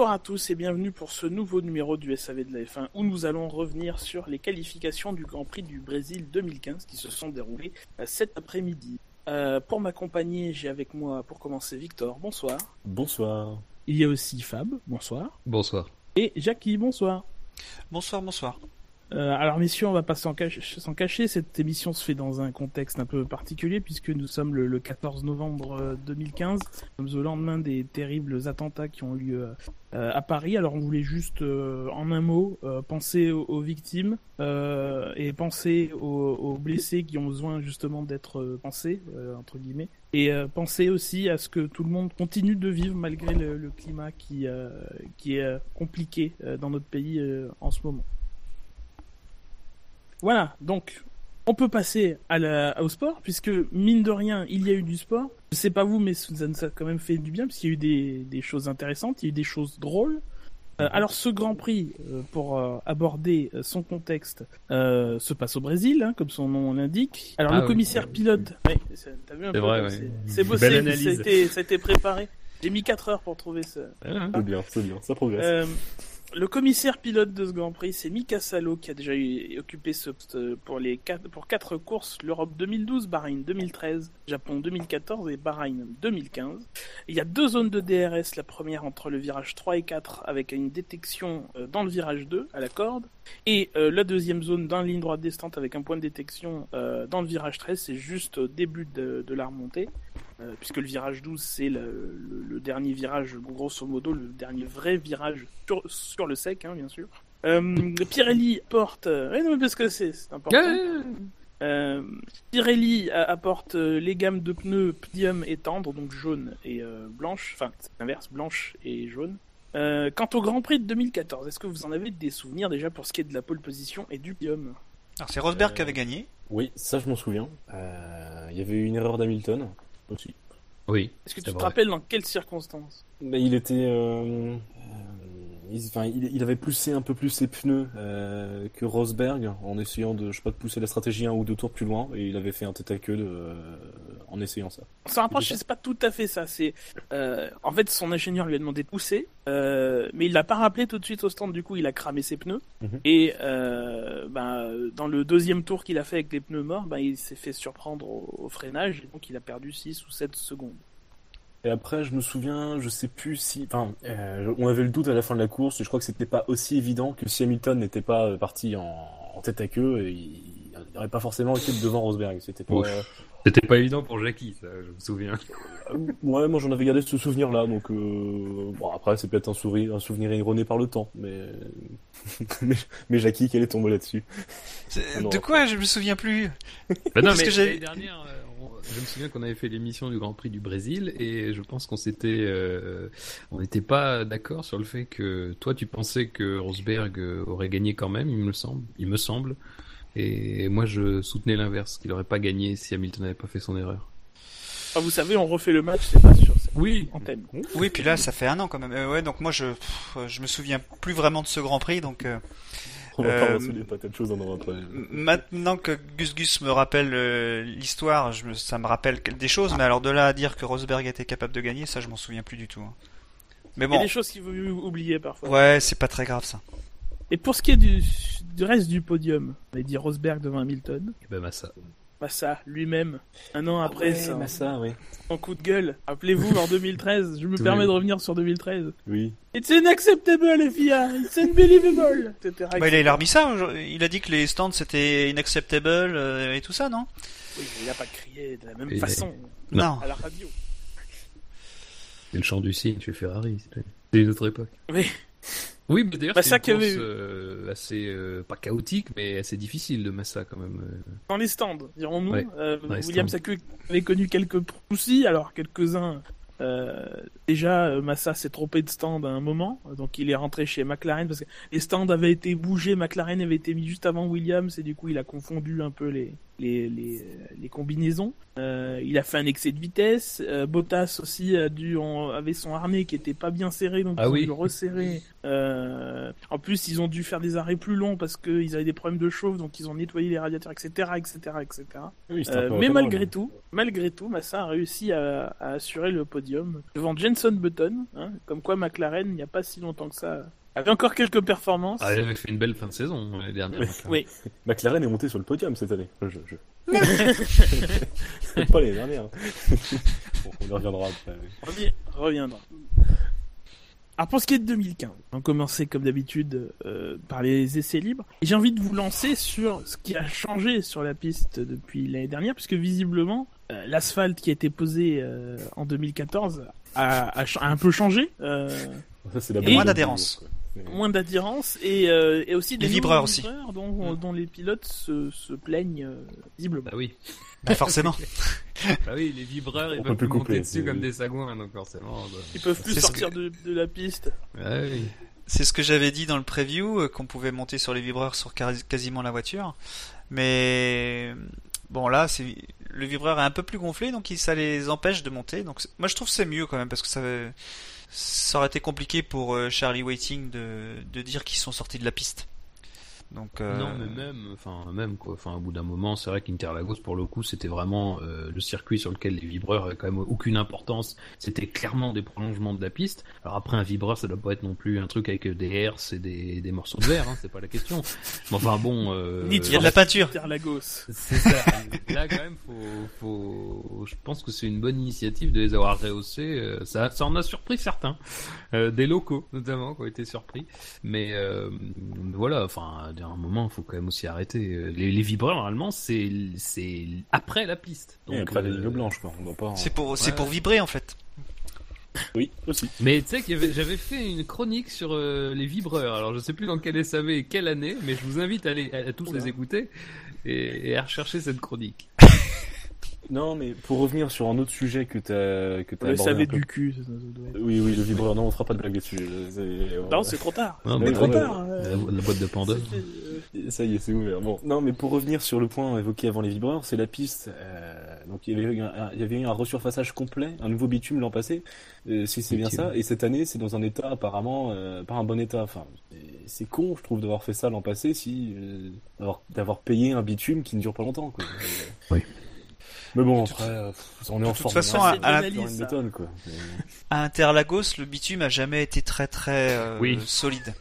Bonsoir à tous et bienvenue pour ce nouveau numéro du SAV de la F1 où nous allons revenir sur les qualifications du Grand Prix du Brésil 2015 qui se sont déroulées cet après-midi. Euh, pour m'accompagner, j'ai avec moi pour commencer Victor, bonsoir. Bonsoir. Il y a aussi Fab, bonsoir. Bonsoir. Et Jackie, bonsoir. Bonsoir, bonsoir. Euh, alors messieurs, on va pas s'en cacher, Cette émission se fait dans un contexte un peu particulier puisque nous sommes le, 14 novembre 2015. Euh, nous sommes au lendemain des terribles attentats qui ont eu lieu euh, à Paris. Alors on voulait juste, en un mot, penser aux, victimes et penser aux, blessés qui ont besoin justement d'être pensés entre guillemets. Et penser aussi à ce que tout le monde continue de vivre malgré le, climat qui est compliqué dans notre pays en ce moment. Voilà, donc on peut passer à la, au sport, puisque mine de rien, il y a eu du sport. Je sais pas vous, mais ça nous a quand même fait du bien, puisqu'il y a eu des, des, choses intéressantes, il y a eu des choses drôles. Euh, alors ce Grand Prix, euh, pour euh, aborder son contexte, se passe au Brésil, hein, comme son nom l'indique. Alors ah le commissaire pilote, t'as vu un peu, vrai, c'est bossé, ça a, été, ça a été préparé. J'ai mis 4 heures pour trouver ce. C'est bien, c'est bien, ça progresse. Le commissaire pilote de ce Grand Prix, c'est Mika Salo qui a déjà occupé ce pour les quatre, pour quatre courses l'Europe 2012, Bahreïn 2013, Japon 2014 et Bahreïn 2015. Il y a deux zones de DRS, la première entre le virage 3 et 4 avec une détection euh, dans le virage 2 à la corde et euh, la deuxième zone dans la ligne droite descente avec un point de détection euh, dans le virage 13, c'est juste au début de la remontée. Euh, puisque le virage 12 c'est le, dernier virage, grosso modo, le dernier vrai virage sur, le sec, hein, bien sûr. Euh, Pirelli porte. Euh, non, parce que c'est important. Euh, Pirelli apporte les gammes de pneus Pdium et tendre, donc jaune et blanche, enfin c'est l'inverse, blanche et jaune. quant au Grand Prix de 2014, est-ce que vous en avez des souvenirs déjà pour ce qui est de la pole position et du Pdium Alors c'est Rosberg qui avait gagné. Oui, ça je m'en souviens. Il y avait eu une erreur d'Hamilton aussi. Oui. Est-ce que tu te rappelles dans quelles circonstances? Mais Il était. Euh, il, avait poussé un peu plus ses pneus euh, que Rosberg en essayant de, je sais pas, de pousser la stratégie un ou deux tours plus loin et il avait fait un tête à queue euh, en essayant ça. Ça rapproche, c'est pas tout à fait ça. C'est euh, en fait son ingénieur lui a demandé de pousser, mais il l'a pas rappelé tout de suite au stand. Du coup, il a cramé ses pneus mhm. et bah, dans le deuxième tour qu'il a fait avec les pneus morts, bah, il s'est fait surprendre au, au freinage et donc il a perdu 6 ou 7 secondes. Et après, je me souviens, je sais plus si, enfin, euh, on avait le doute à la fin de la course. Je crois que c'était pas aussi évident que si Hamilton n'était pas euh, parti en, tête à queue, il n'aurait pas forcément été devant Rosberg. C'était pas. C'était pas évident pour Jackie, ça, je me souviens. Euh, ouais, moi j'en avais gardé ce souvenir-là, donc bon après c'est peut-être un, souvenir, un souvenir erroné par le temps, mais mais, Jackie, quel est ton mot là-dessus? De quoi? Je me souviens plus. Bah non, mais que l'année dernière, je me souviens qu'on avait fait l'émission du Grand Prix du Brésil et je pense qu'on s'était, euh, on n'était pas d'accord sur le fait que toi tu pensais que Rosberg euh, aurait gagné quand même, il me semble, il me semble, et moi je soutenais l'inverse, qu'il n'aurait pas gagné si Hamilton n'avait pas fait son erreur. Ah, vous savez, on refait le match, c'est pas sûr. Oui. Antenne. Oui, puis là, ça fait un an quand même. Euh, ouais, donc moi, je, je me souviens plus vraiment de ce Grand Prix, donc. Euh, choses Maintenant que Gus Gus me rappelle euh, l'histoire, ça me rappelle des choses, mais alors de là à dire que Rosberg était capable de gagner, ça je m'en souviens plus du tout. Hein. Mais bon. Il y a des choses qu'il faut oublier parfois. Ouais, c'est pas très grave ça. Et pour ce qui est du, du reste du podium, on a dit Rosberg devant Hamilton. Et ben Massa. Massa lui-même, un an après ça. Massa, oui. En coup de gueule. Rappelez-vous, en 2013, je me permets de revenir sur 2013. Oui. It's unacceptable, FIA. It's unbelievable. Bah, il a remis ça. Il a dit que les stands c'était inacceptable euh, et tout ça, non? Oui, mais il a pas crié de la même façon. Non. À la radio. C'est le chant du cygne chez Ferrari. C'est une autre époque. Oui. Oui, mais d'ailleurs, c'est une course euh, assez, euh, pas chaotique, mais assez difficile de Massa quand même. Euh. Dans les stands, dirons-nous. William Saku avait connu quelques soucis, alors quelques-uns. déjà, Massa s'est trompé de stand à un moment, donc il est rentré chez McLaren parce que les stands avaient été bougés, McLaren avait été mis juste avant Williams et du coup il a confondu un peu les, les, les, les combinaisons. Euh, il a fait un excès de vitesse. Euh, Bottas aussi a dû en, avait son harnais qui était pas bien serré, donc Ah ils ont oui. dû le resserrer. Euh, en plus, ils ont dû faire des arrêts plus longs parce qu'ils avaient des problèmes de chauffe, donc ils ont nettoyé les radiateurs, etc., etc., etc. Oui, Euh, mais malgré tout, malgré tout, Massa a réussi à, à assurer le podium devant Jenson Button, hein, comme quoi McLaren, il n'y a pas si longtemps que ça, avait encore quelques performances. Ah, elle avait fait une belle fin de saison l'année dernière. Oui. McLaren. Est monté sur le podium cette année. Je, je... pas l'année dernière. bon, on y reviendra après. mais- On y reviendra. Alors pour ce qui est de 2015, on commençait comme d'habitude euh, par les essais libres. J'ai envie de vous lancer sur ce qui a changé sur la piste depuis l'année dernière, puisque visiblement euh, l'asphalte qui a été posé euh, en 2014 a, a ch- a un peu changé. Euh, Ça, c'est la Et- bonne Moins d'adhérence. Moins d'adhérence et, euh, et aussi des Les vibreurs aussi. dont, dont les pilotes se, se plaignent euh, visiblement. Bah oui. Bah, forcément. Bah oui, les vibreurs, ils peuvent plus monter couper, dessus c'est- comme des sagouins, donc forcément. bah. Ils peuvent plus sortir de, de la piste. Ouais, oui. C'est ce que j'avais dit dans le preview, euh, qu'on pouvait monter sur les vibreurs sur quasi- quasiment la voiture. Mais bon là, c'est le vibreur est un peu plus gonflé, donc ça les empêche de monter. Donc moi je trouve que c'est mieux quand même parce que ça ça aurait été compliqué pour euh, Charlie Waiting de, de dire qu'ils sont sortis de la piste. Donc euh, Non, mais même, enfin, même quoi. Enfin, au bout d'un moment, c'est vrai qu'Interlagos, pour le coup, c'était vraiment euh, le circuit sur lequel les vibreurs avaient quand même aucune importance. C'était clairement des prolongements de la piste. Alors après, un vibreur, ça doit pas être non plus un truc avec des herses et des, des morceaux de verre, hein, c'est pas la question. Mais enfin bon, euh, Need il y a de la peinture. Interlagos. c'est ça. Là, quand même, faut, faut, je pense que c'est une bonne initiative de les avoir rehaussés. euh, Ça, ça en a surpris certains, euh, des locaux notamment, qui ont été surpris. Mais euh, voilà, enfin, à un moment, il faut quand même aussi arrêter. Euh, Les, les vibreurs, normalement, c'est, c'est après la piste. Et après la euh, ligne blanche, quoi. On doit pas. C'est pour c'est Ouais. pour vibrer en fait. Oui, aussi. Mais tu sais qu'il y avait, j'avais fait une chronique sur euh, les vibreurs. Alors je sais plus dans quel SAV et quelle année, mais je vous invite à, les, à, à tous Oula. les écouter et, et à rechercher cette chronique. Non, mais pour revenir sur un autre sujet que t'as que t'as Le abordé peu- du cul. ça- ça doit être- Oui, oui, le vibreur. Non, on fera pas de blague dessus. Non, c'est trop tard. Non, mais trop ouais, tard. la, euh, la boîte de Pandore. euh, Ça y est, c'est ouvert. Bon, non, mais pour revenir sur le point évoqué avant les vibreurs, c'est la piste. euh, donc il y avait eu un, il y avait eu un resurfaçage complet, un nouveau bitume l'an passé, euh, si c'est bien ça. Et cette année, c'est dans un état apparemment euh, pas un bon état. Enfin, c'est- c'est con, je trouve, d'avoir fait ça l'an passé, si euh, d'avoir payé un bitume qui ne dure pas longtemps. Quoi. Euh, Oui. Mais bon, après, euh, on est en toute forme. façon, hein, à- à méthode, quoi. À Interlagos, le bitume a jamais été très très euh, Oui. solide.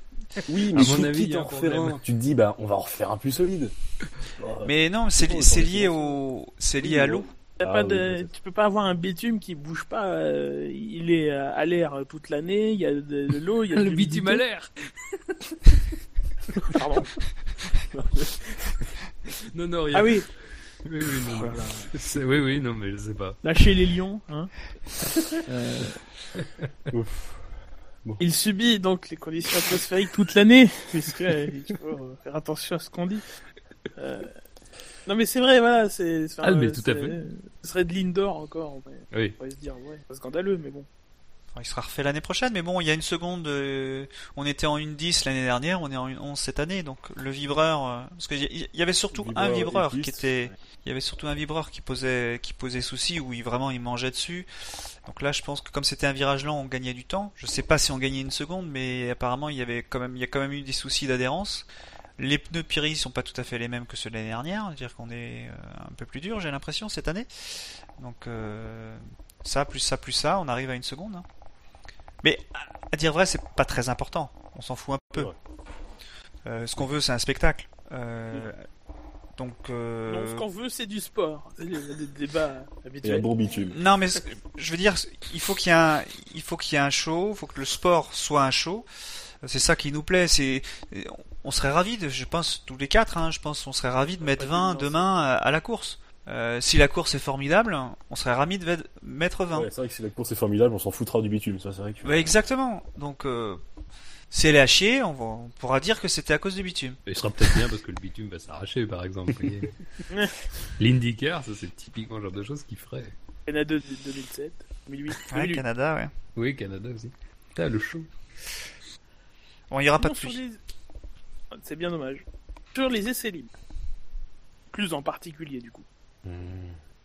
Oui, À mais mon tout avis, en refaire un. Tu te dis, bah, on va en refaire un plus solide. Mais non, c'est li- lié efficaces. au c'est lié Oui, à l'eau. Ah pas oui, de- tu peux pas avoir un bitume qui bouge pas. euh, il est à l'air toute l'année. Il y a de, de l'eau. Il y a de Le bitume à l'air. Pardon. Non, non, rien. Ah oui. Oui, oui, non. Voilà. C'est- oui, oui, non, mais je sais pas. Lâcher les lions. Hein. Euh, Ouf. Bon. Il subit donc les conditions atmosphériques toute l'année, puisque euh, il faut euh, faire attention à ce qu'on dit. Euh, Non mais c'est vrai, voilà, c'est. enfin, Ah, mais tout à fait. Ce serait de l'indoor encore. mais Oui. On pourrait se dire, ouais, c'est scandaleux, mais bon. Enfin, il sera refait l'année prochaine, mais bon, il y a une seconde. euh, on était en 1.10 l'année dernière, on est en 1.11 cette année, donc le vibreur. euh, parce qu'il y, y avait surtout un Vibreur qui était. Il y avait surtout un vibreur qui posait qui posait souci où il vraiment il mangeait dessus. Donc là, je pense que comme c'était un virage lent, on gagnait du temps. Je sais pas si on gagnait une seconde, mais apparemment il y avait quand même il y a quand même eu des soucis d'adhérence. Les pneus Pirelli sont pas tout à fait les mêmes que ceux de l'année dernière, c'est-à-dire qu'on est euh, un peu plus dur, j'ai l'impression cette année. Donc euh, ça plus ça plus ça, on arrive à une seconde. hein. Mais à- dire vrai, c'est pas très important. On s'en fout un peu. Euh, ce qu'on veut, c'est un spectacle. Euh, donc. euh, Non, ce qu'on veut, c'est du sport. Il y a des débats Et un habituels. bon bitume. Non, mais je veux dire, il faut qu'il y ait un, il faut qu'il y ait un show, il faut que le sport soit un show. C'est ça qui nous plaît. C'est, on serait ravis, de, je pense tous les quatre, hein, je pense, on serait ravis de mettre pas 20 évident, demain à, à la course. Euh, si la course est formidable, on serait ravis de mettre 20. Ouais, c'est vrai que si la course est formidable, on s'en foutra du bitume. Ça, c'est vrai que. Ouais, exactement. Donc, euh, si elle est à chier, on, va- on pourra dire que c'était à cause du bitume. Il sera peut-être bien parce que le bitume va s'arracher, par exemple. L'IndyCar, ça c'est typiquement le genre de choses qu'il ferait. Canada de 2007, 2008. Ouais, 2008. Canada, ouais. Oui, Canada aussi. Putain, le show. Bon, il y aura pas de sur les- C'est bien dommage. Sur les essais libres. plus en particulier du coup.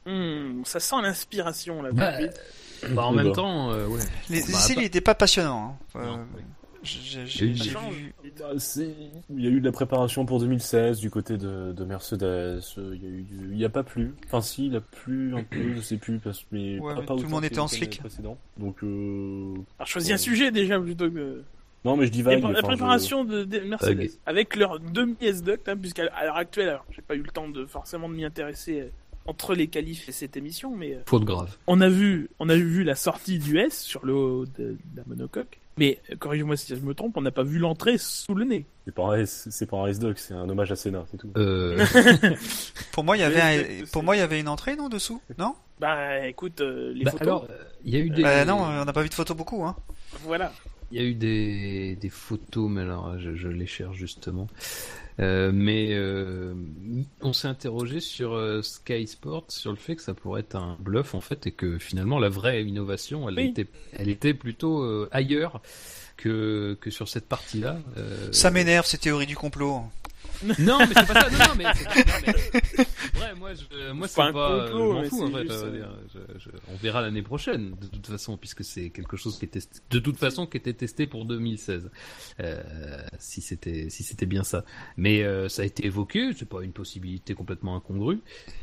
Hmm. Ça sent l'inspiration là. Bah. Bah, en Oui, même bah. temps, euh, ouais. Les Bah, essais pas- n'étaient pas passionnants. hein. Euh, Non, oui. j'ai- Il vu. Bah, c'est- il y a eu de la préparation pour 2016 du côté de, de Mercedes. euh, Il y a eu, du- il y a pas plu. Enfin, si, il a plu un peu, je sais plus, parce mais Ouais, pas, mais pas tout le monde était en slick. Donc, euh... Alors choisis un sujet déjà plutôt que. non, mais je La, divague. la je- préparation de, de Mercedes avec leur demi S-Duct, hein, puisqu'à l'heure actuelle, j'ai pas eu le temps de forcément de m'y intéresser euh, entre les qualifs et cette émission, mais euh, Faute grave. on a vu, on a vu la sortie du S sur le haut de, de la monocoque. Mais euh, corrige-moi si je me trompe, on n'a pas vu l'entrée sous le nez. C'est pas un S, c'est pas un S-Doc, c'est un hommage à Senna, c'est tout. Euh, Pour moi, il y avait, un- pour moi, il y avait une entrée, non, dessous Non? Bah écoute, euh, les bah, photos, alors, euh, il y a eu des. Bah Non, on n'a pas vu de photos beaucoup. Hein. voilà. Il y a eu des, des photos, mais alors je, je les cherche justement. Euh, mais euh, on s'est interrogé sur euh, Sky Sports, sur le fait que ça pourrait être un bluff en fait, et que finalement la vraie innovation, elle Oui. était, elle était plutôt euh, ailleurs que que sur cette partie-là. Euh, Ça m'énerve ces théories du complot. Non, mais c'est pas ça. Non, non, mais, c'est- Vrai, moi, je, moi, C'est pas pas. un euh, complot, je m'en fous, en fait. juste, euh, dire, je- je- on verra l'année prochaine, de toute façon, puisque c'est quelque chose qui était, de toute façon, qui était testé pour 2016. Euh, si c'était, si c'était bien ça. Mais euh, ça a été évoqué. C'est pas une possibilité complètement incongrue.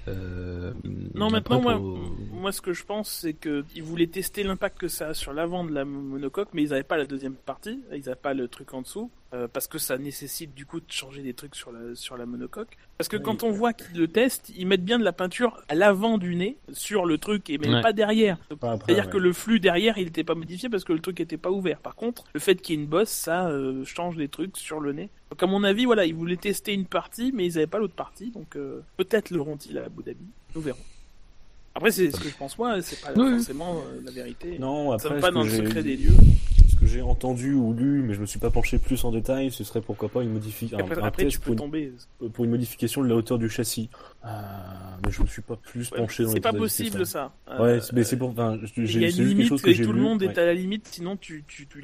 Euh, Non, maintenant, moi, pour- moi, ce que je pense, c'est que ils voulaient tester l'impact que ça a sur l'avant de la monocoque, mais ils n'avaient pas la deuxième partie, ils n'avaient pas le truc en dessous, euh, parce que ça nécessite du coup de changer des trucs sur la sur la monocoque. Parce que Oui. quand on voit qu'ils le testent, ils mettent bien de la peinture à l'avant du nez sur le truc et même Ouais. pas derrière. Pas C'est-à-dire ouais. que le flux derrière, il n'était pas modifié parce que le truc était pas ouvert. Par contre, le fait qu'il y ait une bosse, ça euh, change des trucs sur le nez. Donc à mon avis, voilà, ils voulaient tester une partie, mais ils n'avaient pas l'autre partie, donc euh, peut-être l'auront-ils à Abu Dhabi. Nous verrons. Après, c'est ce que je pense moi, c'est pas Oui. forcément euh, la vérité. Non, Ça après, me pas ce dans le secret des lieux. Ce que j'ai entendu ou lu, mais je me suis pas penché plus en détail, ce serait pourquoi pas une modification, Après, un, après, test tu pour une, tomber. pour une modification de la hauteur du châssis. Euh, mais je me suis pas plus Ouais, penché dans les c'est pas possible ça. Ouais, Euh, mais c'est pour, enfin, j'ai- Il y a j'ai- une c'est juste quelque limite chose que tout le monde ouais. est à la limite, sinon tu, tu, tu,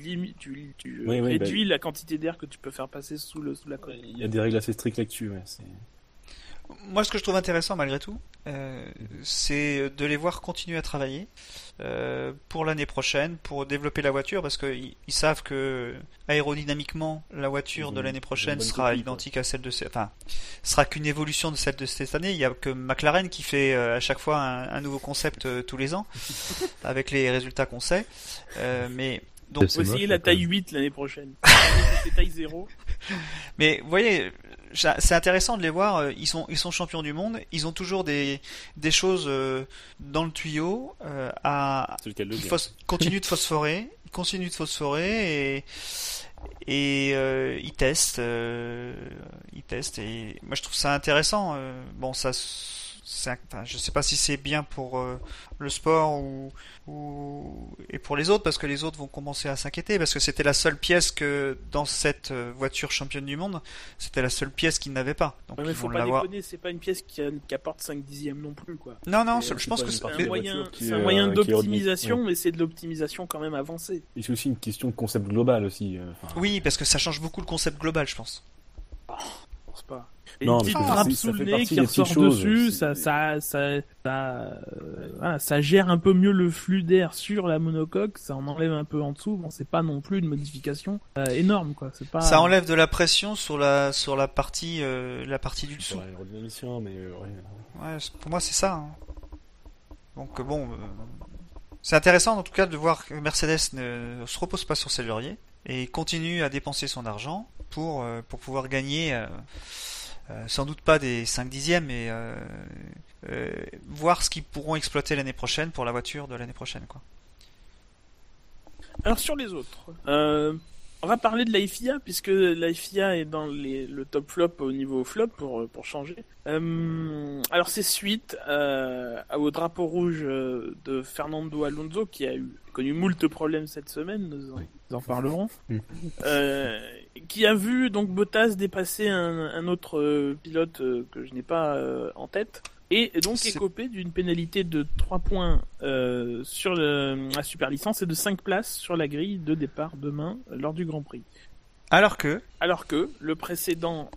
réduis la quantité d'air que tu peux faire passer sous, le, sous la coque. Il y a des règles assez strictes là-dessus, ouais. Moi, ce que je trouve intéressant malgré tout, euh, c'est de les voir continuer à travailler euh, pour l'année prochaine, pour développer la voiture, parce qu'ils ils savent que aérodynamiquement, la voiture de l'année prochaine sera copie, identique à celle de cette, enfin, sera qu'une évolution de celle de cette année. Il y a que McLaren qui fait euh, à chaque fois un, un nouveau concept euh, tous les ans, avec les résultats qu'on sait. Euh, mais donc, C'est On va moche, essayer mais la taille même. 8 l'année prochaine. C'est taille 0. Mais vous voyez, c'est intéressant de les voir. euh, Ils sont, ils sont champions du monde. Ils ont toujours des, des choses euh, dans le tuyau euh, à le qui continuent de phosphorer, continuent de phosphorer et et euh, ils testent, euh, ils testent. Et moi, je trouve ça intéressant. bon, ça, enfin, je sais pas si c'est bien pour euh, le sport ou, ou et pour les autres parce que les autres vont commencer à s'inquiéter parce que c'était la seule pièce que dans cette euh, voiture championne du monde, c'était la seule pièce qu'ils n'avaient pas. Donc Ouais, ils mais faut vont pas l'avoir. déconner, c'est pas une pièce qui, a- qui apporte 5 dixièmes non plus, quoi. Non, non, C'est- je pense que c'est- un un moyen euh, d'optimisation, mais c'est de l'optimisation quand même avancée. Et c'est aussi une question de concept global aussi. euh, enfin, oui, parce que ça change beaucoup le concept global, je pense. Je pense pas. Et Non, une petite fait- sous le nez qui ressort dessus, ça, ça, ça, ça, euh, voilà, ça gère un peu mieux le flux d'air sur la monocoque, ça en enlève un peu en dessous. Bon, c'est pas non plus une modification euh, énorme, quoi. C'est pas. Ça enlève de la pression sur la sur la partie euh, la partie du dessous. mais euh, ouais. Ouais, c'est- pour moi c'est ça. hein. Donc euh, bon, euh, c'est intéressant en tout cas de voir que Mercedes ne se repose pas sur ses lauriers et continue à dépenser son argent pour euh, pour pouvoir gagner. euh, euh, sans doute pas des 5 dixièmes, mais euh, euh, voir ce qu'ils pourront exploiter l'année prochaine pour la voiture de l'année prochaine. Quoi. Alors sur les autres, euh, on va parler de la FIA puisque la FIA est dans les, le top flop au niveau flop pour pour changer. Euh, alors c'est suite euh, au drapeau rouge euh, de Fernando Alonso qui a eu connu moult problèmes cette semaine, nous en, Oui. nous en parlerons. Mm. Euh, qui a vu donc Bottas dépasser un, un autre euh, pilote euh, que je n'ai pas euh, en tête. Et donc écopé d'une pénalité de 3 points sur le- la super licence et de 5 places sur la grille de départ demain lors du Grand Prix. Alors que Alors que le précédent,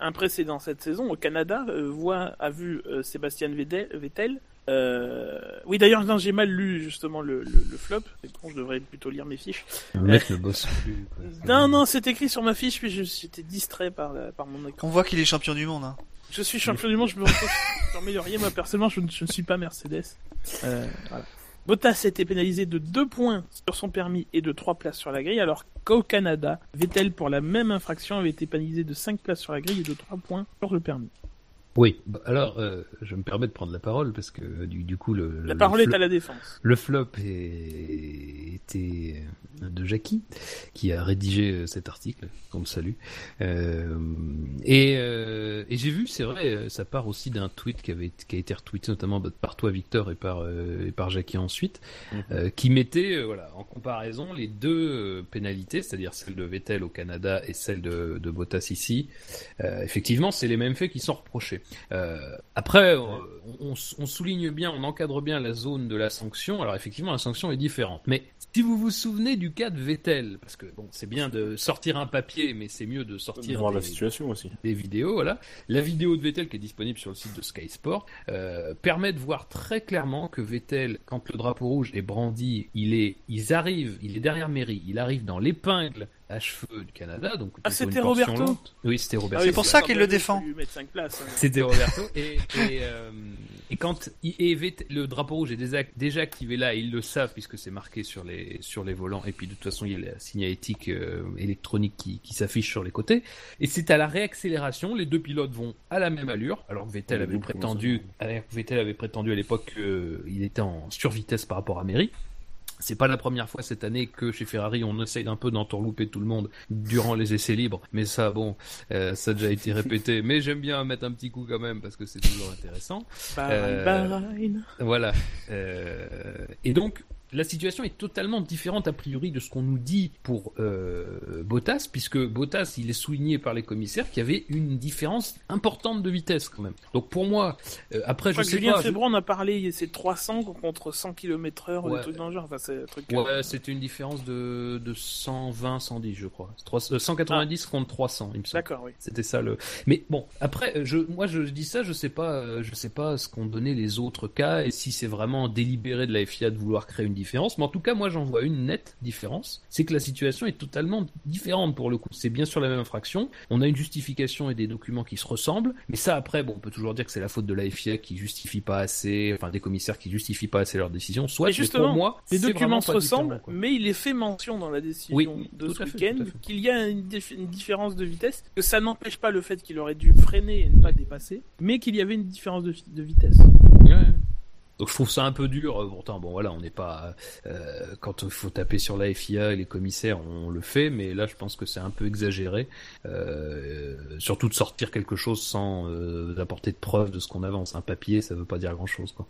un précédent cette saison au Canada voit a vu Sébastien Vettel. Euh, Oui, d'ailleurs, non, j'ai mal lu justement le, le, le flop. C'est con, je devrais plutôt lire mes fiches. Le mec ne bosse plus. quoi. Non, non, c'est écrit sur ma fiche, puis je- j'étais distrait par, la- par mon écran. on voit qu'il est champion du monde. Hein. Je suis champion du monde, je me retrouve sur Moi, personnellement, je ne, je ne suis pas Mercedes. Euh, voilà. Bottas a été pénalisé de 2 points sur son permis et de 3 places sur la grille, alors qu'au Canada, Vettel, pour la même infraction, avait été pénalisé de 5 places sur la grille et de 3 points sur le permis. Oui, bah, alors euh, je me permets de prendre la parole parce que du, du coup le, La le parole flop- est à la défense. Le flop est- était de Jackie, qui a rédigé euh, cet article, qu'on le salue. Euh, et euh, et j'ai vu, c'est vrai, euh, ça part aussi d'un tweet qui, avait, qui a été retweeté notamment bah, par toi, Victor, et par, euh, et par Jackie ensuite, euh, qui mettait euh, voilà, en comparaison les deux euh, pénalités, c'est-à-dire celle de Vettel au Canada et celle de, de Bottas ici. Euh, effectivement, c'est les mêmes faits qui sont reprochés. Euh, après, on, on- on souligne bien, on encadre bien la zone de la sanction. Alors effectivement, la sanction est différente. Mais si vous vous souvenez du cas de Vettel, parce que bon, c'est bien de sortir un papier, mais c'est mieux de sortir voir la des, situation aussi. des vidéos. Voilà, la vidéo de Vettel qui est disponible sur le site de Sky Sport euh, permet de voir très clairement que Vettel, quand le drapeau rouge est brandi, il est, ils arrivent, il est derrière Mairie, il arrive dans l'épingle à cheveux du Canada, donc Ah, c'était Roberto lente. Oui, c'était Roberto. c'est pour ça qu'il le défend. il faut lui mettre 5 places. hein. C'était Roberto. Et, et, euh, et quand il- et Vett- le drapeau rouge est déjà, déjà activé là, ils le savent puisque c'est marqué sur les, sur les volants. Et puis de toute façon, il y a la signalétique euh, électronique qui, qui s'affiche sur les côtés. Et c'est à la réaccélération, les deux pilotes vont à la même allure. Alors que Vettel Oui, avait prétendu, alors que Vettel avait prétendu à l'époque qu'il était en survitesse par rapport à Mary. C'est pas la première fois cette année que chez Ferrari on essaye un peu d'entourlouper tout le monde durant les essais libres, mais ça bon, euh, ça a déjà été répété. Mais j'aime bien mettre un petit coup quand même parce que c'est toujours intéressant. Euh. Voilà. Euh, et donc, la situation est totalement différente a priori de ce qu'on nous dit pour euh, Bottas, puisque Bottas, il est souligné par les commissaires qu'il y avait une différence importante de vitesse quand même. Donc pour moi, euh, après Je sais Julien pas. je- Febron en a parlé, c'est 300 contre 100 km/h, Ouais. des trucs dans le genre. Enfin, c'est un truc. Ouais, euh, c'était une différence de, de 120, 110, je crois. C'est trois- euh, 190 contre 300, il me semble. D'accord, oui. C'était ça le. Mais bon, après, je, moi, je dis ça, je sais pas, je sais pas ce qu'ont donné les autres cas et si c'est vraiment délibéré de la FIA de vouloir créer une différence. Mais en tout cas, moi, j'en vois une nette différence. C'est que la situation est totalement différente pour le coup. C'est bien sûr la même infraction. On a une justification et des documents qui se ressemblent. Mais ça, après, bon, on peut toujours dire que c'est la faute de la FIA qui justifie pas assez, enfin, des commissaires qui justifient pas assez leurs décisions. Soit, Mais justement, pour moi, Les documents se ressemblent, mais il est fait mention dans la décision Oui, de ce week-end qu'il y a une, dif- une différence de vitesse, que ça n'empêche pas le fait qu'il aurait dû freiner et ne pas dépasser, mais qu'il y avait une différence de, de vitesse. Ouais. Donc je trouve ça un peu dur. euh, Pourtant, bon voilà, on n'est pas euh, quand il faut taper sur la FIA et les commissaires, on le fait, mais là je pense que c'est un peu exagéré. Euh, surtout de sortir quelque chose sans euh, apporter de preuves de ce qu'on avance. Un papier, ça veut pas dire grand chose, quoi.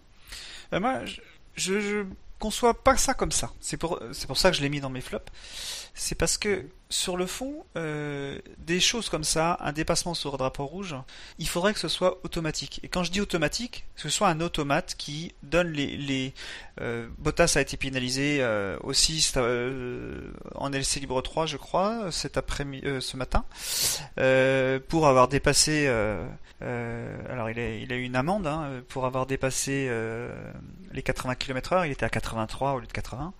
Ben moi, je, je, je conçois pas ça comme ça. C'est pour, c'est pour ça que je l'ai mis dans mes flops. C'est parce que sur le fond, euh, des choses comme ça, un dépassement sur le drapeau rouge, il faudrait que ce soit automatique. Et quand je dis automatique, que ce soit un automate qui donne les, les euh, Bottas a été pénalisé euh, aussi euh, en LC Libre 3, je crois, cet après ce matin, pour avoir dépassé. alors il a, a eu une amende hein, pour avoir dépassé les 80 km/h. Il était à 83 au lieu de 80.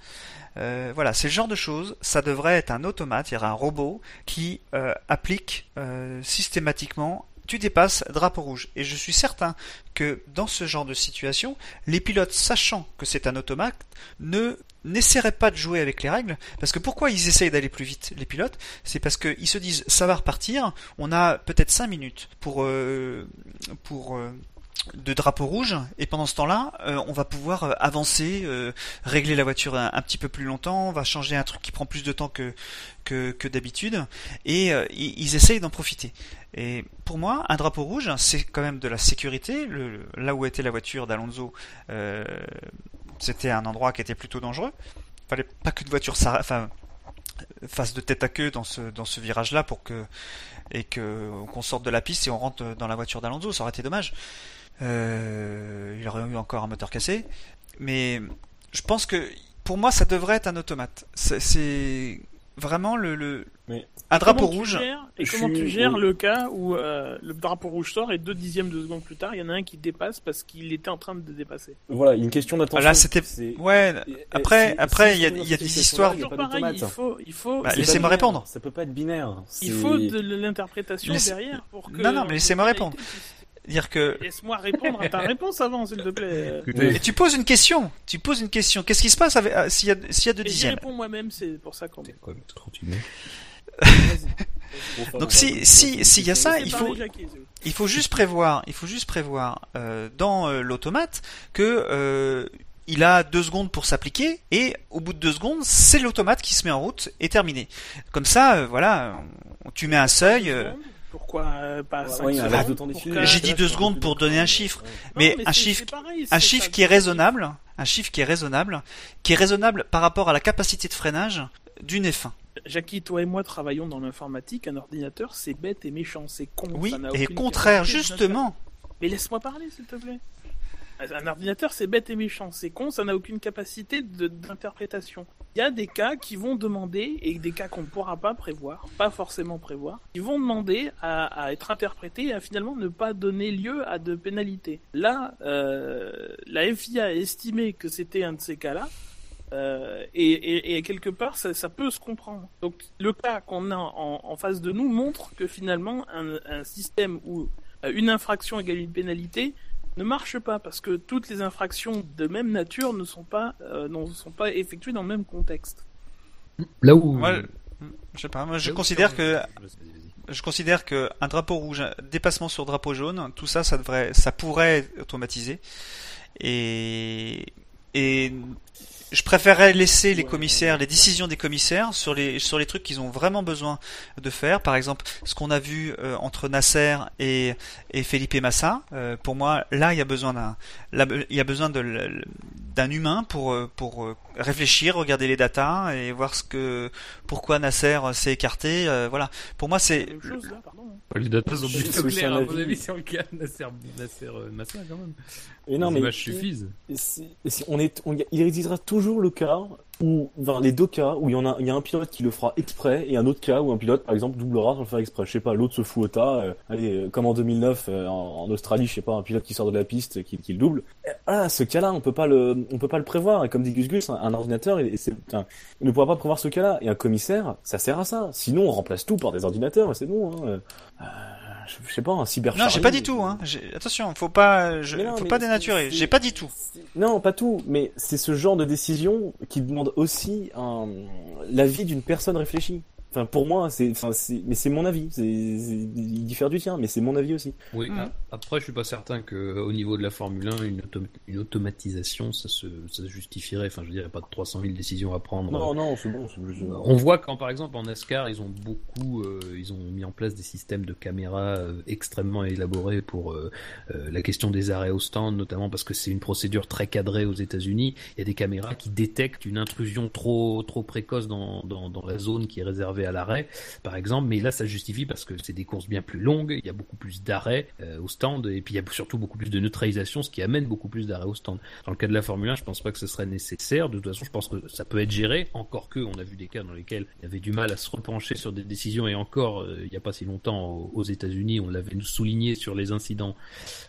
Euh, voilà, c'est le genre de choses. Ça devrait être un automate, il y aura un robot qui euh, applique euh, systématiquement. Tu dépasses drapeau rouge. Et je suis certain que dans ce genre de situation, les pilotes, sachant que c'est un automate, ne n'essaieraient pas de jouer avec les règles. Parce que pourquoi ils essayent d'aller plus vite, les pilotes? C'est parce qu'ils se disent, ça va repartir, on a peut-être 5 minutes pour, pour de drapeau rouge. Et pendant ce temps-là euh, on va pouvoir euh, avancer euh, régler la voiture un, petit peu plus longtemps. On va changer un truc qui prend plus de temps que que, que d'habitude. Et euh, ils, essayent d'en profiter. Et pour moi un drapeau rouge c'est quand même de la sécurité. Le, là où était la voiture d'Alonso euh, c'était un endroit qui était plutôt dangereux. Fallait pas qu'une voiture s'arrête enfin fasse de tête à queue dans ce dans ce virage là pour que et que qu'on sorte de la piste et on rentre dans la voiture d'Alonso. Ça aurait été dommage euh, il aurait eu encore un moteur cassé. Mais je pense que pour moi, ça devrait être un automate. C'est- vraiment le, le... Mais- un drapeau rouge. gères- et comment tu gères oui. le cas où euh, le drapeau rouge sort et deux dixièmes de seconde plus tard, il y en a un qui dépasse parce qu'il était en train de dépasser. Voilà, une question d'attention. Là, c'était- Ouais. Après, après, il y a, y des histoires. pareil, il faut, il faut, Bah, laissez-moi répondre. Ça peut pas être binaire. il faut de l'interprétation Laisse- derrière pour que. Non, non, mais laissez-moi la répondre. Dire que. Laisse-moi répondre à ta réponse avant, s'il te plaît. Et tu poses une question. Tu poses une question. Qu'est-ce qui se passe avec, ah, s'il y a, s'il y a deux Et dixièmes réponds moi-même, c'est pour ça qu'on. Bon, Donc on si- s'il y a ça, il faut- Il faut juste prévoir, il faut juste prévoir euh, dans euh, l'automate que euh, il a deux secondes pour s'appliquer et au bout de deux secondes, c'est l'automate qui se met en route et terminé. Comme ça, euh, voilà, on- tu mets un seuil. Euh, Pourquoi euh, pas Ouais, 5 ouais, J'ai dit Là, deux je suis un secondes pour donner un chiffre. Ouais. mais Non, un chiffre- pareil, un chiffre qui est raisonnable, un chiffre qui est raisonnable, qui est raisonnable par rapport à la capacité de freinage d'une F1. Jackie, toi et moi travaillons dans l'informatique. Un ordinateur, c'est bête et méchant, c'est con. Oui, ça n'a et contraire, capacité justement. Mais laisse-moi parler, s'il te plaît. Un ordinateur, c'est bête et méchant, c'est con, ça n'a aucune capacité d'interprétation. Il y a des cas qui vont demander, et des cas qu'on ne pourra pas prévoir, pas forcément prévoir, qui vont demander à, être interprétés et à finalement ne pas donner lieu à de pénalités. Là, euh, la FIA a estimé que c'était un de ces cas-là, euh, et, et- quelque part, ça, peut se comprendre. Donc, le cas qu'on a en, face de nous montre que finalement, un, un système où euh, une infraction égale une pénalité ne marche pas parce que toutes les infractions de même nature ne sont pas, euh, ne sont pas effectuées dans le même contexte. Là où. Moi, je sais pas, moi je considère que je considère que un drapeau rouge, un dépassement sur drapeau jaune, tout ça, ça devrait, ça pourrait être automatisé. Et et je préférerais laisser les commissaires, les décisions des commissaires sur les sur les trucs qu'ils ont vraiment besoin de faire. Par exemple, ce qu'on a vu euh, entre Nasser et et Felipe Massa. euh, pour moi, là, il y a besoin d'un, il y a besoin de d'un humain pour euh, pour euh, réfléchir, regarder les datas et voir ce que pourquoi Nasser s'est écarté. euh, voilà. Pour moi, c'est là, pardon. Les datas sont plutôt claires, un à mon avis. sur le cas de Nasser, Nasser euh, Massa, quand même. Et non, Les mais images suffisent. On est, on- il existera toujours le cas où, enfin, les deux cas où il y en a, il y a un pilote qui le fera exprès et un autre cas où un pilote, par exemple, doublera sans le faire exprès. Je sais pas, l'autre se fout au tas. euh, allez, euh, comme en 2009 euh, en, Australie, je sais pas, un pilote qui sort de la piste qui, qui le double. Et Voilà, ce cas-là, on peut pas le, on peut pas le prévoir. Et comme dit Gus Gus, un, un ordinateur, c'est, un- il ne pourra pas prévoir ce cas-là. Et un commissaire, ça sert à ça. Sinon, on remplace tout par des ordinateurs et c'est bon. Hein. Euh, euh, je, je sais pas, un cyber. non, j'ai pas dit tout. Hein. Attention, faut pas, je, Mais non, faut pas dénaturer. J'ai pas dit tout. Non, pas tout, mais c'est ce genre de décision qui demande aussi un... l'avis d'une personne réfléchie. Enfin, pour moi, c'est, enfin, c'est, mais c'est mon avis. C'est, c'est- il diffère du tien, mais c'est mon avis aussi. Oui, a- après, je suis pas certain que au niveau de la Formule 1, une, autom- une automatisation, ça se, ça se justifierait. Enfin, je a pas de 300 000 décisions à prendre. Non, non, c'est bon. C'est, c'est- On voit quand, par exemple, en NASCAR, ils ont beaucoup, euh, ils ont mis en place des systèmes de caméras euh, extrêmement élaborés pour euh, euh, la question des arrêts au stand, notamment parce que c'est une procédure très cadrée aux États-Unis. Il y a des caméras qui détectent une intrusion trop, trop précoce dans, dans, dans la zone qui est réservée à l'arrêt, par exemple. Mais là, ça justifie parce que c'est des courses bien plus longues, il y a beaucoup plus d'arrêts euh, au stand, et puis il y a surtout beaucoup plus de neutralisation, ce qui amène beaucoup plus d'arrêts au stand. Dans le cas de la Formule 1, je pense pas que ce serait nécessaire. De toute façon, je pense que ça peut être géré. Encore que, on a vu des cas dans lesquels il y avait du mal à se repencher sur des décisions. Et encore, euh, il n'y a pas si longtemps aux, États-Unis, on l'avait souligné sur les incidents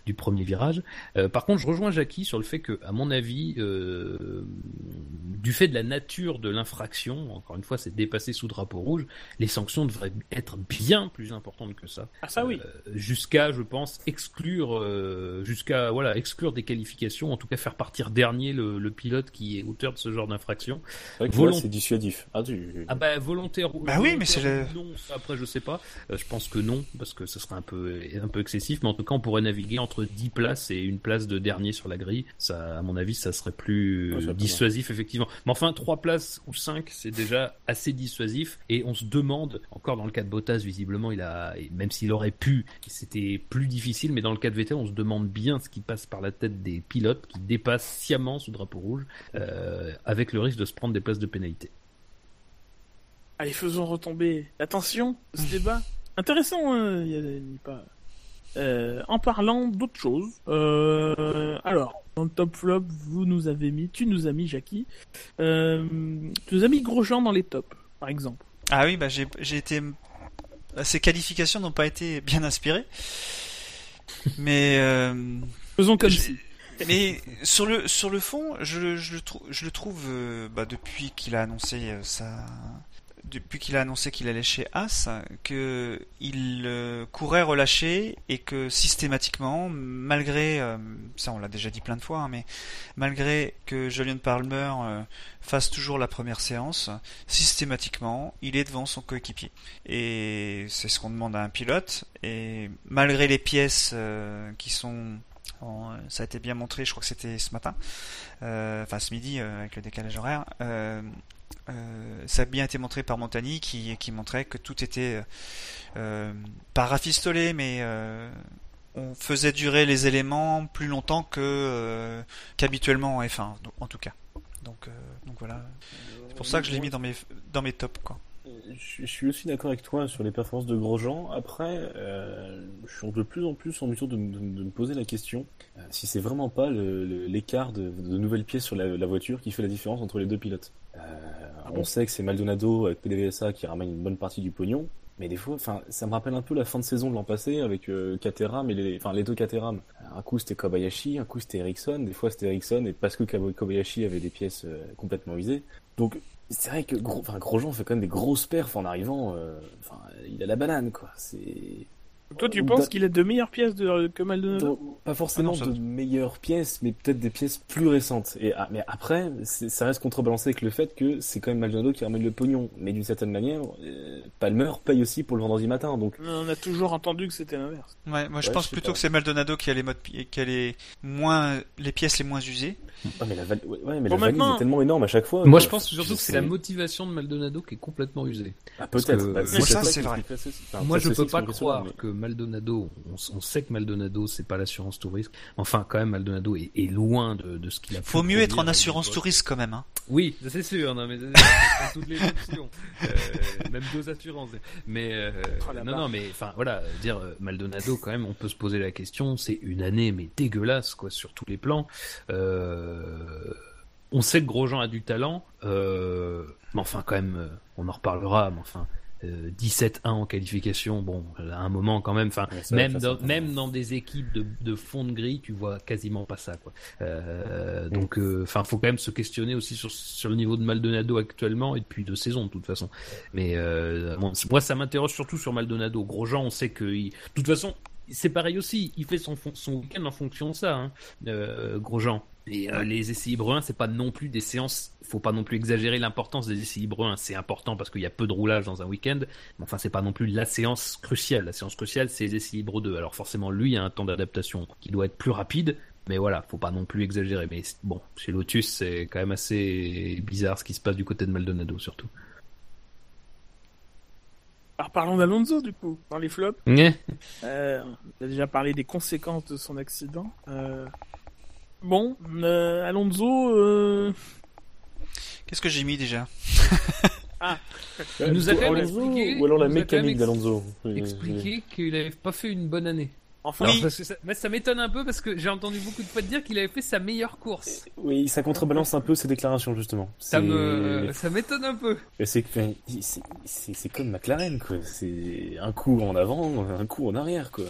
du premier virage. Euh, par contre, je rejoins Jackie sur le fait que, à mon avis, du fait de la nature de l'infraction, encore une fois, c'est dépassé sous drapeau rouge, les sanctions devraient être bien plus importantes que ça. Ah ça oui. Euh, jusqu'à, je pense, exclure, euh, jusqu'à voilà, exclure des qualifications, en tout cas faire partir dernier le, le pilote qui est auteur de ce genre d'infraction. C'est Volont- dissuasif. Ah, tu... Ah bah volontaire. ou- Bah oui, mais c'est le- Non, après je sais pas. Euh, je pense que non, parce que ce serait un peu un peu excessif. Mais en tout cas, on pourrait naviguer entre 10 places et une place de dernier sur la grille. Ça, à mon avis, ça serait plus Ouais, dissuasif effectivement. Mais enfin, trois places ou 5 c'est déjà assez dissuasif. Et on se demande, encore dans le cas de Bottas, visiblement, il a, même s'il aurait pu, c'était plus difficile. Mais dans le cas de Vettel, on se demande bien ce qui passe par la tête des pilotes qui dépassent sciemment sous drapeau rouge, euh, avec le risque de se prendre des places de pénalité. Allez, faisons retomber l'attention de ce débat. Intéressant, hein, il y a- il y a pas. Euh, en parlant d'autre chose, euh, alors, dans le top flop, vous nous avez mis, tu nous as mis, Jackie, euh, tu nous as mis Grosjean dans les tops, par exemple. Ah oui, bah j'ai été. Ces qualifications n'ont pas été bien inspirées. Mais. Euh... Faisons comme si. Mais sur le sur le fond, je, je, je le trouve euh, bah, depuis qu'il a annoncé euh, sa depuis qu'il a annoncé qu'il allait chez As, que il euh, courait relâché et que systématiquement, malgré, euh, ça on l'a déjà dit plein de fois, hein, mais malgré que Julian Palmer euh, fasse toujours la première séance, systématiquement, il est devant son coéquipier. Et c'est ce qu'on demande à un pilote. Et malgré les pièces qui sont ça a été bien montré, je crois que c'était ce matin, enfin ce midi avec le décalage horaire. Euh, ça a bien été montré par Montagny qui, montrait que tout était euh, pas rafistolé, mais euh, on faisait durer les éléments plus longtemps qu'habituellement en F1, en tout cas. Donc, voilà. C'est pour ça que je l'ai mis dans mes tops. Je suis aussi d'accord avec toi sur les performances de Grosjean. Après, je suis de plus en plus en mesure de, me poser la question si c'est vraiment pas l'écart de, nouvelles pièces sur la, voiture qui fait la différence entre les deux pilotes. On sait que c'est Maldonado avec PDVSA qui ramène une bonne partie du pognon, mais des fois, enfin, ça me rappelle un peu la fin de saison de l'an passé avec euh, Caterham et les, enfin, les deux Caterham. Un coup c'était Kobayashi, un coup c'était Ericsson, des fois c'était Ericsson et parce que Kobayashi avait des pièces euh, complètement usées. Donc c'est vrai que gros, Grosjean fait quand même des grosses perfs en arrivant. Euh, enfin, il a la banane quoi. C'est toi, tu penses qu'il a de meilleures pièces de, que Maldonado Pas forcément ah de meilleures pièces, mais peut-être des pièces plus récentes. Et, ah, mais après, ça reste contrebalancé avec le fait que c'est quand même Maldonado qui ramène le pognon. Mais d'une certaine manière, euh, Palmer paye aussi pour le vendredi matin. Donc... On a toujours entendu que c'était l'inverse. Ouais, moi je pense plutôt que c'est Maldonado qui a les modes, qui a les moins, les pièces les moins usées. Mais la, ouais, mais la valise est tellement énorme à chaque fois. Moi je pense surtout que c'est la motivation de Maldonado qui est complètement usée. Ah, peut-être. Bah, ça, c'est vrai. Moi je peux pas croire que Maldonado, on, sait que Maldonado c'est pas l'assurance tout risque. Enfin quand même Maldonado est, loin de, ce qu'il a. Faut mieux être en assurance tout risque quand même. Hein. Oui, c'est sûr. Non mais toutes les options, euh, même deux assurances. Mais euh, oh non non mais enfin voilà dire euh, Maldonado quand même on peut se poser la question. C'est une année mais dégueulasse quoi sur tous les plans. On sait que Grosjean a du talent, mais enfin quand même on en reparlera. Mais enfin 17-1 euh, en qualification, bon, à un moment quand même, enfin, même dans, même dans des équipes de, de, fond de grille, tu vois quasiment pas ça, quoi. Euh, donc, euh, enfin, faut quand même se questionner aussi sur, sur le niveau de Maldonado actuellement et depuis deux saisons de toute façon. Mais moi, ça m'interroge surtout sur Maldonado. Grosjean, on sait que, de toute façon, c'est pareil aussi. Il fait son, son week-end en fonction de ça, hein, Grosjean. Et euh, les essais libres 1, c'est pas non plus des séances. Faut pas non plus exagérer l'importance des essais libres 1. C'est important parce qu'il y a peu de roulage dans un week-end. Mais enfin, c'est pas non plus la séance cruciale. La séance cruciale, c'est les essais libres 2. Alors forcément, lui, il y a un temps d'adaptation qui doit être plus rapide. Mais voilà, faut pas non plus exagérer. Mais bon, chez Lotus, c'est quand même assez bizarre ce qui se passe du côté de Maldonado, surtout. Alors parlons d'Alonso du coup, dans les flops. Euh, on a déjà parlé des conséquences de son accident. Euh, Bon, euh, Alonso. Euh... Qu'est-ce que j'ai mis déjà? Ah, il nous a quand même expliqué, ou alors la mécanique d'Alonso. Expliqué qu'il n'avait pas fait une bonne année. Enfin, oui. ça, mais ça m'étonne un peu parce que j'ai entendu beaucoup de fois dire qu'il avait fait sa meilleure course. Oui, ça contrebalance un peu ses déclarations justement. Ça me, ça m'étonne un peu. C'est c'est comme McLaren quoi. C'est un coup en avant, un coup en arrière quoi.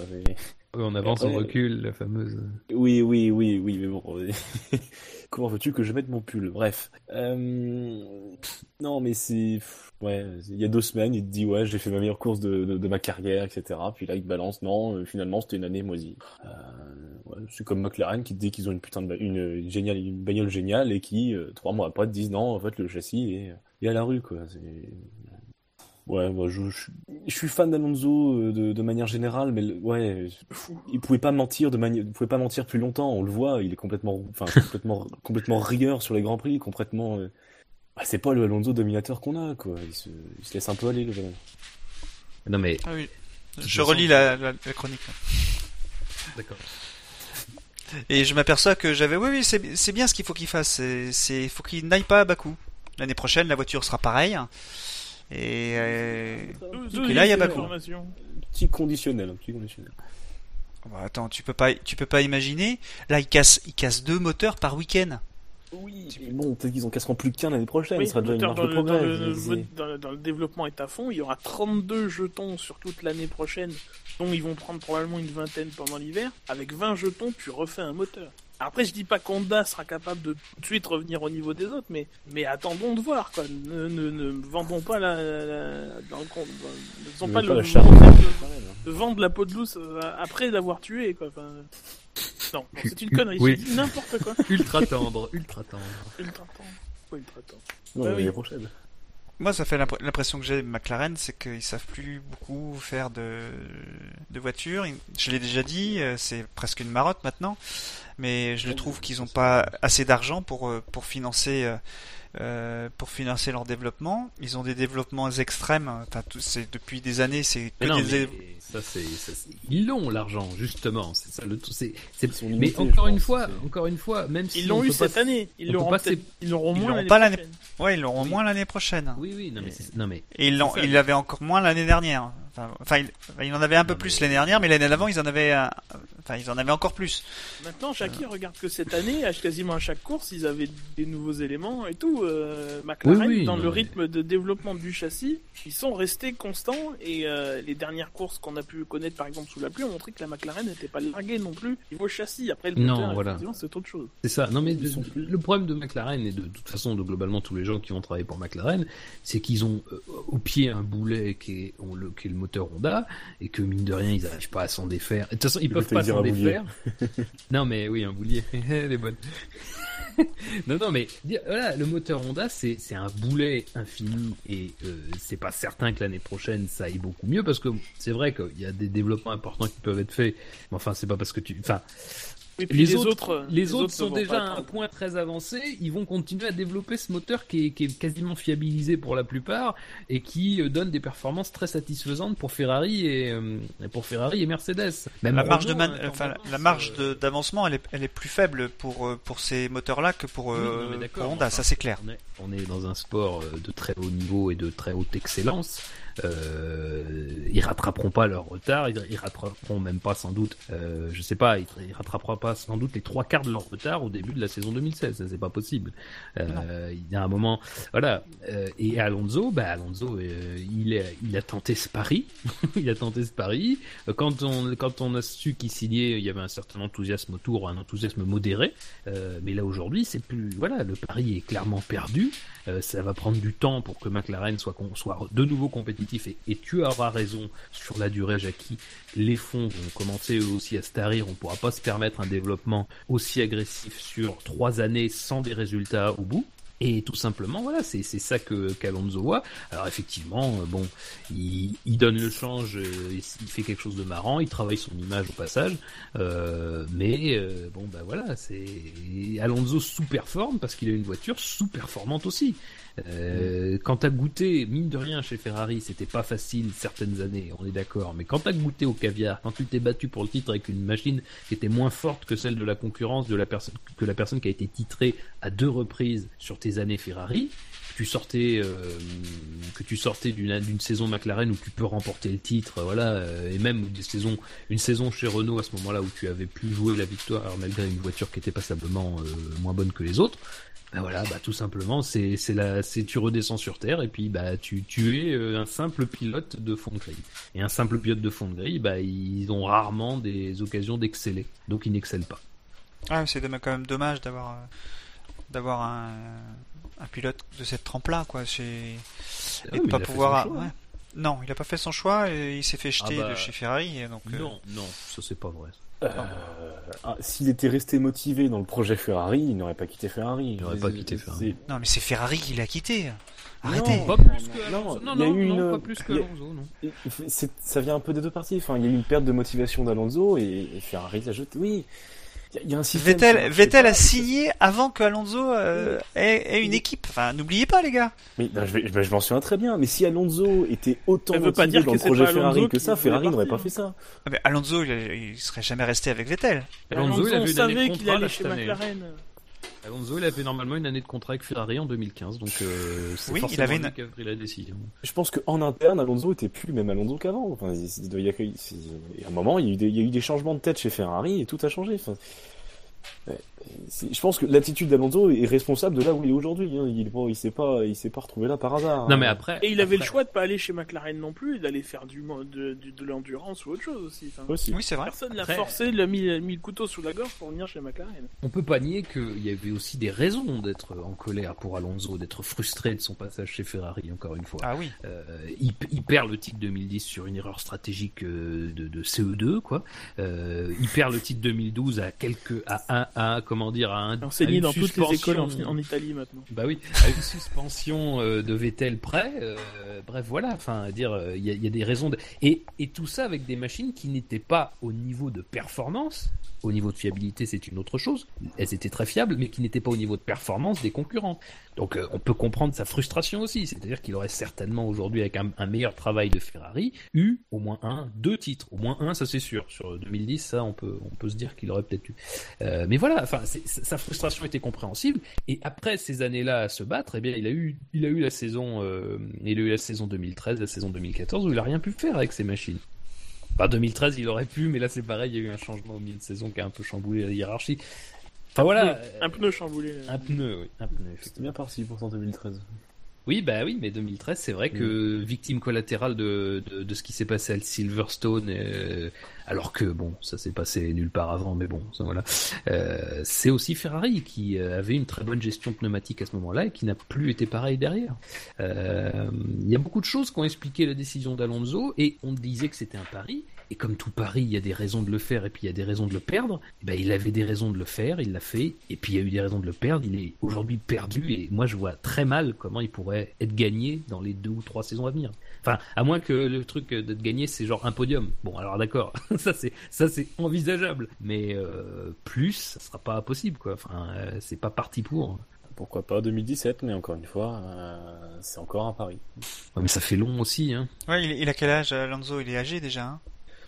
On avance, on recule, la fameuse. Oui, oui, oui, oui, mais bon. Comment veux-tu que je mette mon pull? Bref. Euh... Non, mais c'est. Ouais, il y a deux semaines, il te dit, ouais, j'ai fait ma meilleure course de, de, ma carrière, etc. Puis là, il te balance, non, euh, finalement, c'était une année moisie. Euh... Ouais, c'est comme McLaren qui te dit qu'ils ont une putain de. Une, géniale, une bagnole géniale et qui, euh, trois mois après, te disent, non, en fait, le châssis est, est à la rue, quoi. C'est Ouais, moi, je, je, suis fan d'Alonso euh, de, de, manière générale, mais ouais, il pouvait pas mentir de manière, il pouvait pas mentir plus longtemps. On le voit, il est complètement, enfin, complètement, complètement rigueur sur les grands prix, complètement. Euh... Bah, c'est pas le Alonso dominateur qu'on a, quoi. Il se, il se, laisse un peu aller, le jeune. Non mais. Ah oui. Je, relis la, la, la, chronique. D'accord. Et je m'aperçois que j'avais, oui, oui, c'est bien ce qu'il faut qu'il fasse. C'est, faut qu'il n'aille pas à Bakou. L'année prochaine, la voiture sera pareille. Et, euh, là, il y a Bakou. Petit conditionnel, petit conditionnel. attends, tu peux pas, tu peux pas imaginer. Là, il casse, il casse deux moteurs par week-end. Oui, mais bon, peut-être qu'ils en casseront plus qu'un l'année prochaine, Oui, ce sera déjà une marge de dans, le, progrès. dans le- C'est- dans le- dans le développement est à fond. Il y aura 32 jetons sur toute l'année prochaine, dont ils vont prendre probablement une vingtaine pendant l'hiver. Avec 20 jetons, tu refais un moteur. Après, je dis pas qu'Honda sera capable de tout de suite revenir au niveau des autres, mais, mais attendons de voir, quoi. Ne, ne, ne vendons pas la, la- dans le compte. Ne faisons pas pas le la charge. de, de vendre la peau de lousse euh, après l'avoir tué, quoi. Enfin, non, non, c'est une connerie. Oui. Je dis n'importe quoi. Ultra tendre, ultra tendre. Ultra. Pas ultra temps. Non, Bah oui. prochaine. Moi, ça fait l'impr- l'impression que j'ai de McLaren, c'est qu'ils savent plus beaucoup faire de, de voitures. Je l'ai déjà dit, euh, c'est presque une marotte maintenant, mais je le trouve qu'ils n'ont pas assez d'argent pour euh, pour financer euh, euh, pour financer leur développement. Ils ont des développements extrêmes. Enfin, tout- c'est depuis des années, c'est que Mais non, des mais ça c'est, ça, c'est- ils l'ont l'argent justement. C'est ça le tout. C'est, Ils mais limités, encore une pense, fois, c'est- encore une fois, même si Ils l'ont on eu pas- cette année. Ils on l'auront pas peut-être- ils l'auront ils moins l'auront l'année pas l'année- prochaine. Ouais, ils l'auront Oui. moins l'année prochaine. Oui, oui, non mais, c'est- non mais Et ils l'ont, ils l'avaient encore moins l'année dernière. Enfin, enfin, il, en avait un peu Non, plus mais- l'année dernière, mais l'année d'avant, ils en avaient, un- enfin, ils en avaient encore plus. Maintenant, Jackie regarde que cette année, à quasiment à chaque course, ils avaient des nouveaux éléments et tout. Euh, McLaren, Oui, oui, dans le mais- rythme de développement du châssis, ils sont restés constants. Et euh, les dernières courses qu'on a pu connaître, par exemple sous la pluie, ont montré que la McLaren n'était pas larguée non plus niveau châssis. Après, le Non, moteur, voilà. c'est autre chose. C'est ça. Non, mais le, sont plus- le problème de McLaren et de, de toute façon de globalement tous les gens qui vont travailler pour McLaren, c'est qu'ils ont euh, au pied un boulet qui est, on le, qui est le moteur Honda et que mine de rien ils n'arrivent pas à s'en défaire. De toute façon, ils peuvent pas s'en défaire. non, mais oui, un boulier. Elle est bonne. non, non, mais voilà, le moteur Honda, c'est c'est un boulet infini et euh, c'est pas certain que l'année prochaine ça aille beaucoup mieux parce que c'est vrai qu'il y a des développements importants qui peuvent être faits. Mais enfin, c'est pas parce que tu, enfin, Et puis les, les, autres, autres, les autres sont déjà à un point très avancé. Ils vont continuer à développer ce moteur qui est, qui est quasiment fiabilisé pour la plupart et qui euh, donne des performances très satisfaisantes pour Ferrari et euh, pour Ferrari et Mercedes. Même La marge de, man- hein, enfin, la marge euh, de- d'avancement, elle est, elle est plus faible pour pour ces moteurs-là que pour, oui, euh, non, mais d'accord, pour Honda, enfin, ça c'est clair. On est, on est dans un sport de très haut niveau et de très haute excellence. Euh, ils rattraperont pas leur retard, ils, ils rattraperont même pas sans doute, euh, je sais pas, ils, ils rattraperont pas sans doute les trois quarts de leur retard au début de la saison 2016, ça c'est pas possible. Euh, il y a un moment, voilà. Euh, et Alonso, bah Alonso, il, est, il a tenté ce pari, il a tenté ce pari. Quand on quand on a su qu'il signait, il y avait un certain enthousiasme autour, un enthousiasme modéré. Euh, mais là aujourd'hui, c'est plus voilà, le pari est clairement perdu. Euh, ça va prendre du temps pour que McLaren soit de nouveau compétitif et, et tu auras raison sur la durée, Jackie. Les fonds vont commencer eux aussi à se tarir. On pourra pas se permettre un développement aussi agressif sur trois années sans des résultats au bout. Et tout simplement, voilà, c'est ça que qu'Alonso voit. Alors effectivement, euh, bon, il, donne le change, euh, il, fait quelque chose de marrant, il travaille son image au passage, euh, mais bon, bah voilà, c'est Alonso sous-performe parce qu'il a une voiture sous-performante aussi. Euh, quand t'as goûté, mine de rien, chez Ferrari, c'était pas facile certaines années, on est d'accord. Mais quand t'as goûté au caviar, quand tu t'es battu pour le titre avec une machine qui était moins forte que celle de la concurrence de la personne que la personne qui a été titrée à deux reprises sur tes années Ferrari, tu sortais euh, que tu sortais d'une saison McLaren où tu peux remporter le titre, voilà, euh, et même des saisons, une saison chez Renault à ce moment-là où tu avais pu jouer la victoire malgré une voiture qui était passablement euh, moins bonne que les autres. Ben voilà, bah tout simplement, c'est c'est la, c'est tu redescends sur terre et puis bah tu tu es euh, un simple pilote de fond de grille. Et un simple pilote de fond de grille, bah ils ont rarement des occasions d'exceller, donc ils n'excellent pas. Ah, c'est quand même dommage d'avoir euh, d'avoir un, un pilote de cette trempe-là, quoi. chez- Et Ah oui, de pas il a fait pouvoir. son choix, ouais. Non, il a pas fait son choix et il s'est fait jeter bah, de chez Ferrari. et donc, euh, Non, non, ça c'est pas vrai. Euh, ah, S'il était resté motivé dans le projet Ferrari, il n'aurait pas quitté Ferrari. Il n'aurait pas quitté Ferrari. Non, mais c'est Ferrari qui l'a quitté. Arrêtez. Non. Pas plus que Non, Alonso. Non, il y a non, eu non, une- pas plus que Alonso, non. c'est- Ça vient un peu des deux parties. Enfin, il y a eu une perte de motivation d'Alonso et, et Ferrari l'a jeté. Oui, il y a- il y, a un système. qui Vettel, a signé avant que Alonso euh, ait, ait une équipe. Enfin, n'oubliez pas, les gars. Mais non, je, ben, je m'en souviens très bien. Mais si Alonso était autant Ça veut pas motivé dire dans que le c'est projet Alonso Ferrari que ça, Ferrari n'aurait pas fait ça. Ah, mais Alonso, il, il serait jamais resté avec Vettel. Alonso, il a on vu une année savait de qu'il allait chez. McLaren. Alonso, il avait normalement une année de contrat avec Ferrari en 2015, donc euh, c'est Oui, il avait lui une- qui a pris la décision. Je pense qu'en interne, Alonso était plus le même Alonso qu'avant. Enfin, il, il à un moment, il y, a eu des, il y a eu des changements de tête chez Ferrari et tout a changé. Enfin, Je pense que l'attitude d'Alonso est responsable de là où il est aujourd'hui. Hein. Il, bon, il s'est pas, il s'est pas retrouvé là par hasard. Non hein. mais après. Et il avait après- le choix de pas aller chez McLaren non plus, et d'aller faire du, de, de, de l'endurance ou autre chose aussi. Enfin, Aussi. Oui, c'est vrai. Personne l'a Après- forcé, il a mis, mis le couteau sous la gorge pour venir chez McLaren. On peut pas nier qu'il y avait aussi des raisons d'être en colère pour Alonso, d'être frustré de son passage chez Ferrari, encore une fois. Ah oui. Euh, il, il perd le titre 2010 sur une erreur stratégique euh, de, de CE2, quoi. Euh, il perd le titre 2012 à quelques, à à un, comment dire, à un. à Enseigné dans toutes les écoles en, Italie maintenant. Bah oui, à une suspension euh, de Vettel près. euh, bref, voilà. Enfin, à dire, euh, il y, a- il y a des raisons de... et, et tout ça avec des machines qui n'étaient pas au niveau de performance. Au niveau de fiabilité, c'est une autre chose. Elles étaient très fiables, mais qui n'étaient pas au niveau de performance des concurrents. Donc, euh, on peut comprendre sa frustration aussi. C'est-à-dire qu'il aurait certainement aujourd'hui, avec un, un meilleur travail de Ferrari, eu au moins un, deux titres. Au moins un, ça c'est sûr. Sur 2010, ça, on peut, on peut se dire qu'il aurait peut-être eu. Euh, mais voilà. Enfin, sa frustration était compréhensible. Et après ces années-là à se battre, eh bien, il a eu, il a eu la saison, euh, il a eu la saison 2013, la saison 2014 où il a rien pu faire avec ses machines. Enfin, 2013, il aurait pu, mais là c'est pareil, il y a eu un changement au milieu de saison qui a un peu chamboulé la hiérarchie. Enfin voilà, Un pneu chamboulé. un pneu, oui, un pneu. C'était bien parti pour en 2013. Oui, bah oui, mais 2013, c'est vrai que victime collatérale de, de, de ce qui s'est passé à Silverstone, euh, alors que bon, ça s'est passé nulle part avant, mais bon, ça, voilà. Euh, c'est aussi Ferrari qui euh, avait une très bonne gestion pneumatique à ce moment-là et qui n'a plus été pareil derrière. Euh, Il y a beaucoup de choses qui ont expliqué la décision d'Alonso et on disait que c'était un pari. Et comme tout pari, il y a des raisons de le faire et puis il y a des raisons de le perdre. Eh ben, il avait des raisons de le faire, il l'a fait, et puis il y a eu des raisons de le perdre. Il est aujourd'hui perdu et moi je vois très mal comment il pourrait être gagné dans les deux ou trois saisons à venir. Enfin, à moins que le truc d'être gagné c'est genre un podium. Bon, alors d'accord, ça c'est ça c'est envisageable, mais euh, plus, ça sera pas possible quoi. Enfin, euh, c'est pas parti pour. Pourquoi pas 2017, mais encore une fois, euh, c'est encore un pari. Ouais, mais ça fait long aussi, hein. Ouais, il, il a quel âge, Alonso Il est âgé déjà. Hein?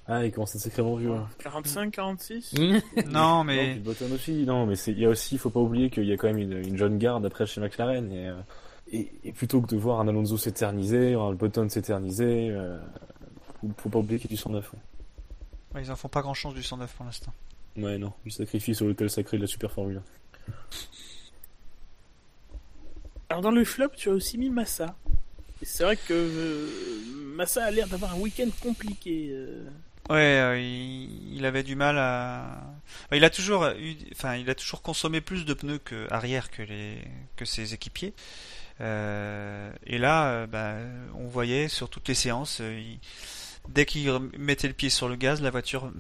Ah, il commence à être sacrément vieux. hein. 45, 46 non, Non, mais puis Button aussi. Non, mais il y a aussi, il faut pas oublier qu'il y a quand même une, une jeune garde après chez McLaren. Et, euh, et, et plutôt que de voir un Alonso s'éterniser, un Button s'éterniser, euh, faut, faut pas oublier qu'il y a du 109. Ouais. ouais, ils en font pas grand chose du 109 pour l'instant. ouais, non, du sacrifice sur l'hôtel sacré de la Super Formule. Alors dans le flop, tu as aussi mis Massa. C'est vrai que euh, Massa a l'air d'avoir un week-end compliqué. euh. Ouais, euh, il, il avait du mal à. Il a toujours eu, enfin, il a toujours consommé plus de pneus que arrière que les que ses équipiers. Euh, et là, euh, bah, on voyait sur toutes les séances, euh, dès qu'il mettait le pied sur le gaz, la voiture,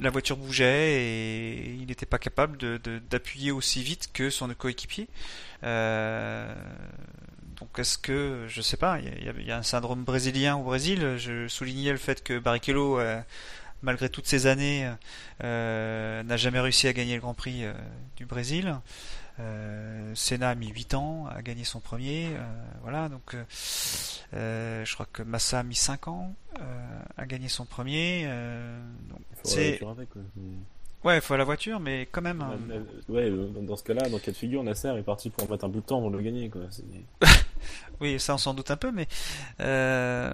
la voiture bougeait et il n'était pas capable de- de- d'appuyer aussi vite que son coéquipier. Donc est-ce que, je sais pas, il y, a- il y a un syndrome brésilien au Brésil. Je soulignais le fait que Barrichello, euh, malgré toutes ces années, euh, n'a jamais réussi à gagner le Grand Prix euh, du Brésil. Senna a mis 8 ans à gagner son premier. voilà, donc je crois que Massa a mis 5 ans à gagner son premier. donc, C'est- avec, quoi. Ouais, il faut la voiture, mais quand même. hein. Euh, Ouais, euh, dans ce cas-là, dans le cas de figure, Nasser est parti pour mettre un bout de temps avant de le gagner, quoi. Oui, ça on s'en doute un peu, mais euh,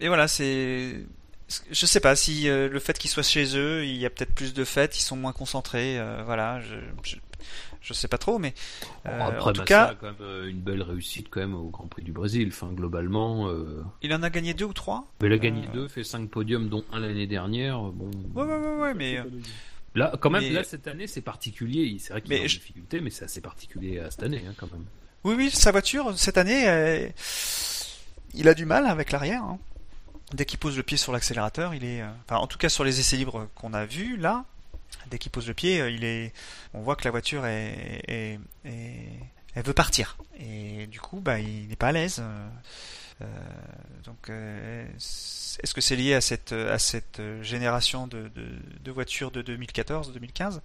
et voilà, c'est je sais pas si euh, le fait qu'ils soient chez eux, il y a peut-être plus de fêtes, ils sont moins concentrés, euh, voilà, je, je je sais pas trop, mais euh, Après, en tout Massa cas, a quand même une belle réussite quand même au Grand Prix du Brésil. Enfin, globalement, euh, il en a gagné deux ou trois. mais il a gagné Euh. deux, fait cinq podiums, dont un l'année dernière. Bon, Ouais, ouais, ouais, ouais, mais euh, là, quand même, Mais- là cette année, c'est particulier. C'est vrai qu'il Mais a une je- difficulté, mais c'est assez particulier à cette année, hein, quand même. oui, oui, sa voiture cette année, euh, il a du mal avec l'arrière. hein. Dès qu'il pose le pied sur l'accélérateur, il est, euh, enfin, en tout cas sur les essais libres qu'on a vus là, dès qu'il pose le pied, euh, il est, on voit que la voiture est, est- est- elle veut partir. Et du coup, bah, il n'est pas à l'aise. Euh, euh, donc, euh, est-ce que c'est lié à cette, à cette génération de, de, voitures de 2014-2015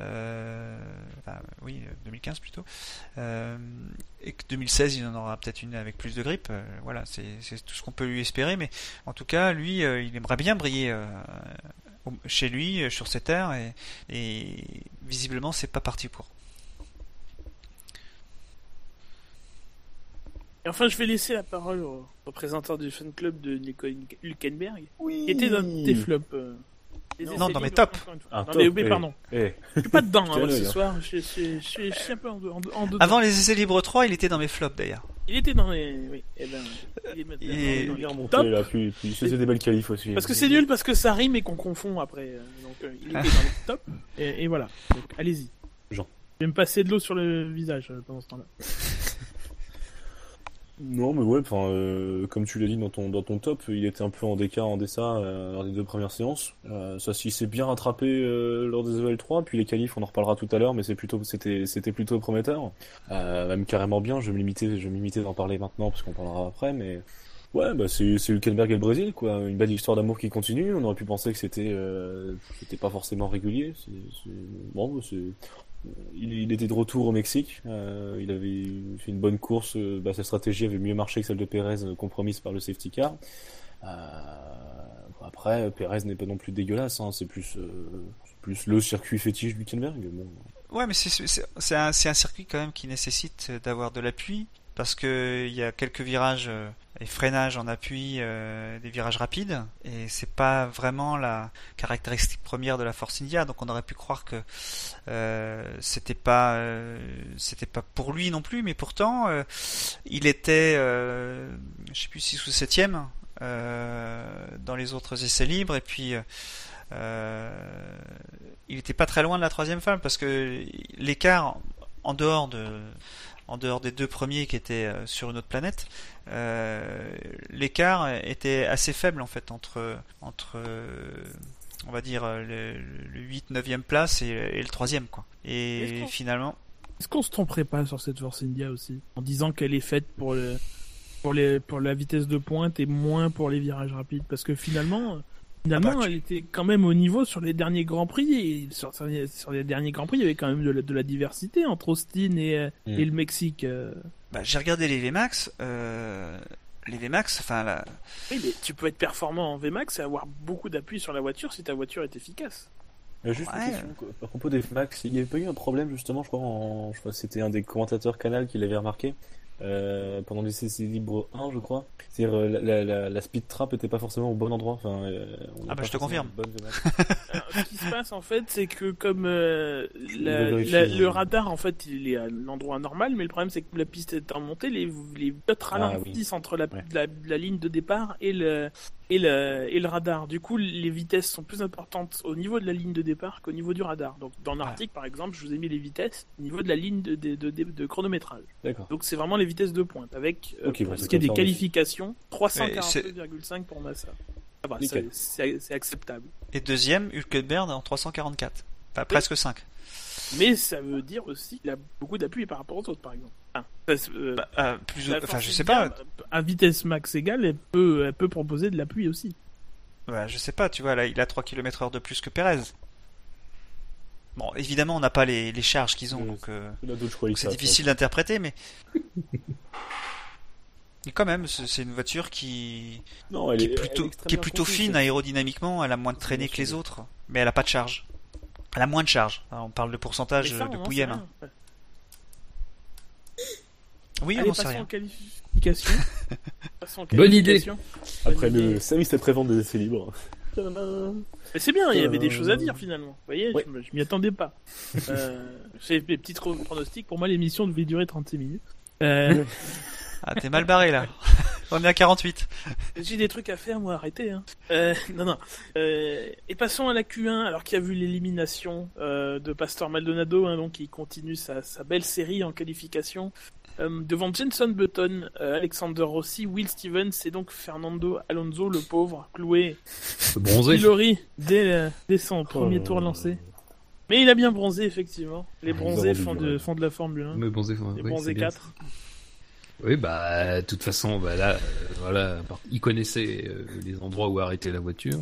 euh, enfin, Oui, 2015 plutôt. Euh, et que 2016, il en aura peut-être une avec plus de grippe. euh, voilà, c'est tout ce qu'on peut lui espérer. Mais en tout cas, lui, euh, il aimerait bien briller euh, chez lui, euh, sur ses terres, et, et visiblement, c'est pas parti pour. Et enfin, je vais laisser la parole au représentant du fan club de Nico Hülkenberg, Oui. qui était dans tes flops. euh. Non, dans mes tops. Non, top, mais, mais eh. pardon. Eh, Je suis pas dedans hein, ce hein. soir. Je, je- je- je suis, un peu en, en, en dedans. Avant les essais libres 3, il était dans mes flops d'ailleurs. Il était dans les. Oui, eh ben, il est maintenant Et- dans il les remonté là, puis, puis il faisait des belles qualifs aussi. Parce que c'est nul, parce que ça rime et qu'on confond après. euh, Donc euh, il était dans les tops. Et, et voilà. Donc allez-y. Jean. Je vais me passer de l'eau sur le visage pendant ce temps-là. Non, mais ouais, enfin, euh, comme tu l'as dit dans ton, dans ton top, il était un peu en déca, en DSA euh, lors des deux premières séances. Euh, ça s'il s'est bien rattrapé euh, lors des EL3, puis les qualifs, on en reparlera tout à l'heure, mais c'est plutôt, c'était, c'était plutôt prometteur. Euh, même carrément bien, je vais me limiter, je limiter d'en parler maintenant, parce qu'on parlera après, mais ouais, bah c'est, c'est Hülkenberg et le Brésil, quoi. Une belle histoire d'amour qui continue. On aurait pu penser que c'était, euh, c'était pas forcément régulier. C'est, c'est... Bon, bah, c'est, il, était de retour au Mexique. Euh, il avait fait une bonne course. euh, bah, sa stratégie avait mieux marché que celle de Pérez, euh, compromise par le safety car. Après, Pérez n'est pas non plus dégueulasse. Hein, c'est plus, le circuit fétiche du Hülkenberg. Bon. Ouais, mais c'est un, un circuit quand même qui nécessite d'avoir de l'appui parce que il y a quelques virages euh, et freinages en appui, euh, des virages rapides et c'est pas vraiment la caractéristique première de la Force India. Donc on aurait pu croire que euh, c'était pas c'était pas pour lui non plus, mais pourtant il était je sais plus 6 ou 7 euh, dans les autres essais libres et puis il était pas très loin de la troisième femme parce que l'écart en dehors de en dehors des deux premiers qui étaient euh, sur une autre planète, euh, l'écart était assez faible en fait entre entre on va dire euh, le, le 8 9e place et, et le troisième quoi. Est-ce Et qu'on- finalement Est-ce qu'on se tromperait pas sur cette Force India aussi En disant qu'elle est faite pour le. Pour, les, pour la vitesse de pointe et moins pour les virages rapides? Parce que finalement finalement Ah bah, tu- elle était quand même au niveau sur les derniers grands prix et sur, sur les- derniers grands prix il y avait quand même de la, de la diversité entre Austin et, euh, Mm. et le Mexique euh. bah, j'ai regardé les VMAX euh, les VMAX enfin la, Oui, mais tu peux être performant en VMAX et avoir beaucoup d'appui sur la voiture si ta voiture est efficace. Euh, Juste une question à propos des Max, il n'y avait pas eu un problème justement, je crois, en... je crois que c'était un des commentateurs Canal qui l'avait remarqué euh, pendant les CC Libre 1, je crois. C'est-à-dire euh, la, la, la, speed trap était pas forcément au bon endroit. Enfin, euh, on a Ah bah, je te confirme. Alors, ce qui se passe en fait, c'est que comme euh, la- hein. le radar en fait il est à l'endroit normal, mais le problème c'est que la piste est remontée, les les pilotes ralentissent entre la, Ouais. la, la ligne de départ et le et le et le radar. Du coup, les vitesses sont plus importantes au niveau de la ligne de départ qu'au niveau du radar. Donc dans l'article par exemple, je vous ai mis les vitesses au niveau de la ligne de de, de, chronométrage. D'accord. Donc c'est vraiment les vitesses de pointe avec euh, Ok, pour ouais, ce qui est des qualifications 342,5 pour Massa. Va, Nickel. c'est acceptable. et deuxième Hülkenberg en 344 enfin presque 5 Mais ça veut dire aussi qu'il a beaucoup d'appui par rapport aux autres, par exemple. Se- euh, Bah, euh, plus la enfin je sais pas À vitesse max égale, elle peut, elle peut proposer de l'appui aussi. Ouais, je sais pas, tu vois, là, il a 3 km heure de plus que Perez. Bon, évidemment, on n'a pas les, les charges qu'ils ont, Oui, donc euh, donc c'est difficile d'interpréter, mais... mais quand même, c'est une voiture qui, Non, elle qui est, est plutôt, elle extrêmement qui est plutôt conçue, fine aérodynamiquement, elle a moins de traînée que les autres, mais elle a pas de charge. Elle a moins de charge. Alors, on parle de pourcentage ça, de pouillem. hein. Oui, Allez, on sait passons rien. en qualification. Passons en Bonne idée. qualification. Après Bonne le idée. service après-vente des essais libres. Mais c'est bien, il y avait des choses à dire finalement. Vous voyez, Ouais. je, m'y attendais pas. euh, c'est mes petits pronostics. Pour moi, l'émission devait durer 36 minutes. Euh, Ah, t'es mal barré, là. on est à 48. J'ai des trucs à faire, moi, arrêtez. Hein. Euh, non, non. Euh, et passons à la Q1, alors qu'il y a vu l'élimination euh, de Pastor Maldonado, hein, donc qui continue sa, sa belle série en qualification. Euh, devant Jenson Button, euh, Alexander Rossi, Will Stevens et donc Fernando Alonso, le pauvre, cloué, Bronzé. pilori dès, euh, dès son premier Oh. tour lancé. Mais il a bien bronzé, effectivement. Les bronzés font de, font de la Formule 1. Mais bronzé, ouais, Les bronzés c'est bien. 4. Oui, bah, de toute façon, bah là, euh, voilà, il connaissait euh, les endroits où arrêter la voiture.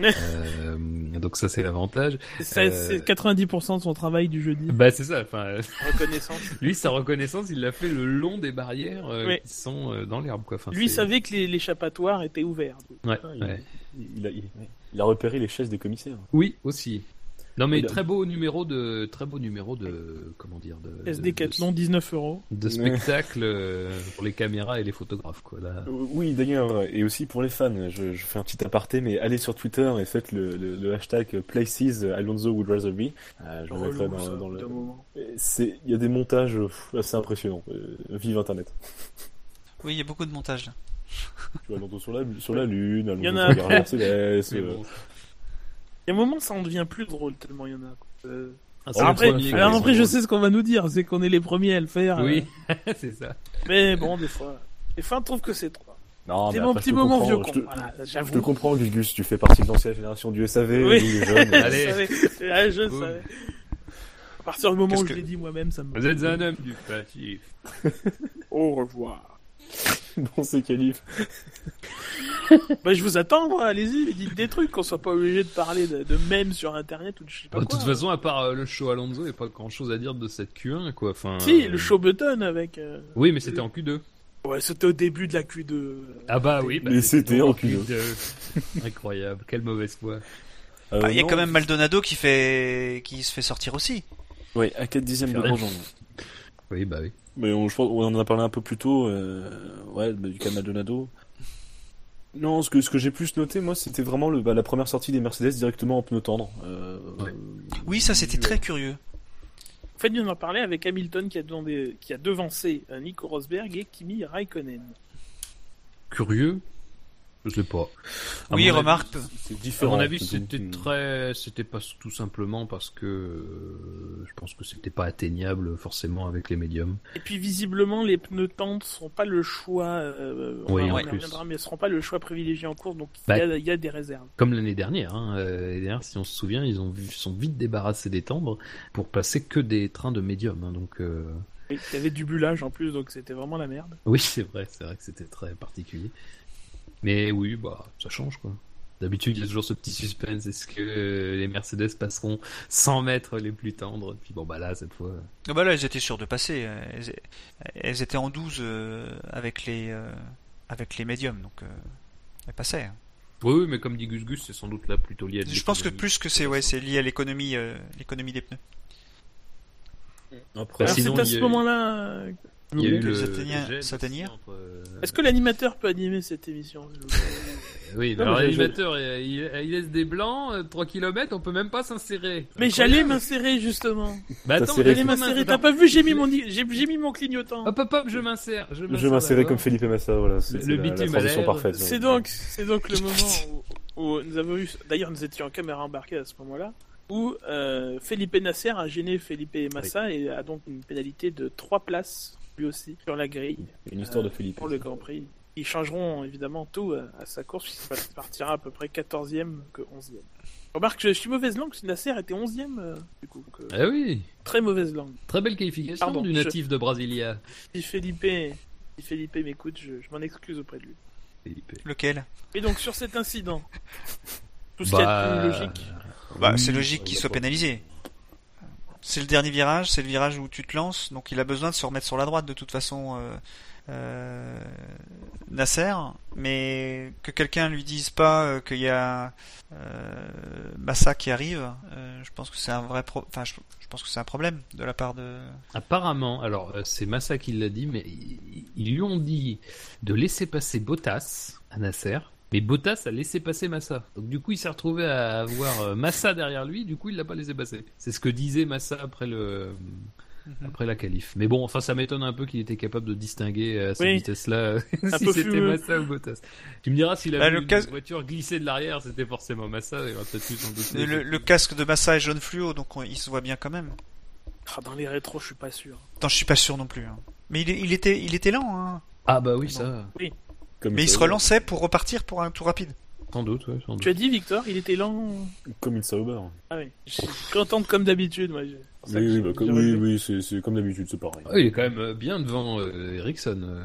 Euh, donc ça, c'est l'avantage. Euh. C'est 90% de son travail du jeudi. Bah, c'est ça. Enfin, Reconnaissance. lui, sa reconnaissance, il l'a fait le long des barrières euh, Oui. qui sont euh, dans l'herbe, quoi. Enfin, Lui savait que les- l'échappatoire était ouvert. Ouais, il, ouais. il a, il, il a repéré les chaises des commissaires. Oui, aussi. Non mais très beau numéro de très beau numéro de comment dire de SD de- Decathlon, 19 euros. de, spectacle euh, pour les caméras et les photographes quoi là. Euh, Oui, d'ailleurs, et aussi pour les fans, je, je fais un petit aparté, mais allez sur Twitter et faites le, le, le hashtag Places Alonso Would Rather Be. Euh, je mettrai dans, ça, dans le. C'est, il y a des montages assez impressionnants. Euh, vive Internet. Oui, il y a beaucoup de montage là. Tu vois, Alonso sur la, sur la lune, Alonso Il y en sur a- la euh, bon. Il y a un moment, ça en devient plus drôle tellement il y en a. quoi. Euh, Ah, après, premier, alors après, je sais ce qu'on va nous dire, c'est qu'on est les premiers à le faire. Oui, euh, c'est ça. Mais bon, des fois, des fois, on trouve que c'est trop. Non, c'est mon après, petit moment vieux je con. te- Voilà, Je te comprends, Gugus, tu fais partie de l'ancienne génération du SAV, Oui. nous les jeunes. Allez. Je savais. Je Boum. savais. À partir du moment Qu'est-ce où que- je l'ai dit moi-même, ça me. Vous êtes un homme du passif. Au revoir. dans ces qualifs. Bah, je vous attends, moi, allez-y, dites des trucs, qu'on soit pas obligé de parler de, de mèmes sur internet ou de je sais pas De quoi. toute façon, à part euh, le show Alonso, il n'y a pas grand chose à dire de cette Q1 quoi. Enfin. Si, euh, le show button avec. euh, Oui, mais c'était en Q2. Ouais, c'était au début de la Q2. Ah bah oui. Bah, Mais c'était en Q2. Incroyable. Quelle mauvaise foi. Euh, Ah, Il y a quand même Maldonado qui fait qui se fait sortir aussi. Ouais, à 4 dixièmes de. Grosjean. Oui, bah oui. Mais on, je pense, on en a parlé un peu plus tôt, euh, ouais, bah, du cas Maldonado. Non, ce que, ce que j'ai plus noté, moi, c'était vraiment le, bah, la première sortie des Mercedes directement en pneu tendre. Euh, Ouais. Oui, ça c'était très curieux. En fait, on en parlait avec Hamilton qui a, demandé, qui a devancé euh, Nico Rosberg et Kimi Raikkonen. Curieux? Je sais pas. À Oui, remarque. C'est À différent. mon avis, c'était très, c'était pas tout simplement parce que euh, je pense que c'était pas atteignable forcément avec les médiums. Et puis visiblement, les pneus tendres seront pas le choix. Euh, Oui, en on y plus. reviendra, mais seront pas le choix privilégié en course. Donc il Bah, y, y a des réserves. Comme l'année dernière. Hein. euh, dernière, si on se souvient, ils ont vu, sont vite débarrassés des tendres pour passer que des trains de médium. hein, donc euh, Il y avait du bullage en plus, donc c'était vraiment la merde. oui, c'est vrai, c'est vrai que c'était très particulier. Mais oui, bah ça change quoi. D'habitude, il y a toujours ce petit suspense. Est-ce que euh, les Mercedes passeront 100 mètres les plus tendres? Puis bon, bah là, cette fois. Ah bah là, elles étaient sûres de passer. euh, Elles, elles étaient en 12 euh, avec les euh, avec les médiums, donc euh, elles passaient. hein. Oui, oui, mais comme dit Gus Gus, c'est sans doute là plutôt lié à Je pense que plus que c'est ouais, c'est lié à l'économie euh, l'économie des pneus. Après, Alors sinon, c'est à ce a- moment-là. Euh, Il y a eu que le euh, Est-ce que l'animateur peut animer cette émission Oui, Non, alors l'animateur, il, laisse des blancs, 3 km, on peut même pas s'insérer. Mais j'allais m'insérer justement. Bah attends, J'allais m'insérer. T'as pas vu J'ai mis mon j'ai j'ai mis mon clignotant. Hop hop hop, je m'insère. Je m'insérais comme Felipe Massa, voilà. C'est Le- bitume la parfaite. C'est donc, c'est donc le moment où, où nous avons eu, d'ailleurs nous étions en caméra embarquée à ce moment-là, où euh, Felipe Nasser a gêné Felipe Massa et a donc une pénalité de 3 places, lui aussi, sur la grille Une histoire de euh, Felipe. pour le Grand Prix. Ils changeront évidemment tout à, à sa course, puisqu'il partira à peu près 14e que 11e. Remarque, je suis mauvaise langue, Nasser était 11e, euh, du coup. donc, euh, Ah oui, très mauvaise langue. très belle qualification Pardon, du je- natif de Brasilia. Si Felipe, si Felipe m'écoute, je, je m'en excuse auprès de lui. Felipe. Lequel? Et donc sur cet incident, tout ce qui est Bah, plus logique. Bah, oui, c'est logique qu'il soit pénalisé. C'est le dernier virage, c'est le virage où tu te lances, donc il a besoin de se remettre sur la droite de toute façon. Euh, euh, Nasser, mais que quelqu'un lui dise pas euh, qu'il y a Massa qui arrive, je pense que c'est un vrai problème de la part de Apparemment, alors c'est Massa qui l'a dit, mais ils lui ont dit de laisser passer Bottas à Nasser, mais Bottas a laissé passer Massa. Donc du coup, il s'est retrouvé à avoir euh, Massa derrière lui, du coup, il l'a pas laissé passer. C'est ce que disait Massa après le Mhm. après la qualif. Mais bon, enfin, ça m'étonne un peu qu'il était capable de distinguer à cette Oui. vitesse-là si c'était. Massa ou Bottas. Tu me diras s'il a Bah, le une voiture glisser de l'arrière, c'était forcément Massa. Il douter. le, le casque de Massa est jaune fluo, donc on- il se voit bien quand même. Ah, dans les rétros, je suis pas sûr. Attends, je suis pas sûr non plus. hein. Mais il, était il était lent, hein. Ah bah oui, ça. Comme mais il se relançait pour repartir pour un tour rapide. Sans doute, ouais, sans doute. Tu as dit Victor, il était lent. Comme une Sauber. Ah oui, je suis contente comme d'habitude, moi. je- Oui, oui, bah, comme- oui, c'est c'est comme d'habitude, c'est pareil. Ah, il est quand même euh, bien devant euh, Ericsson euh,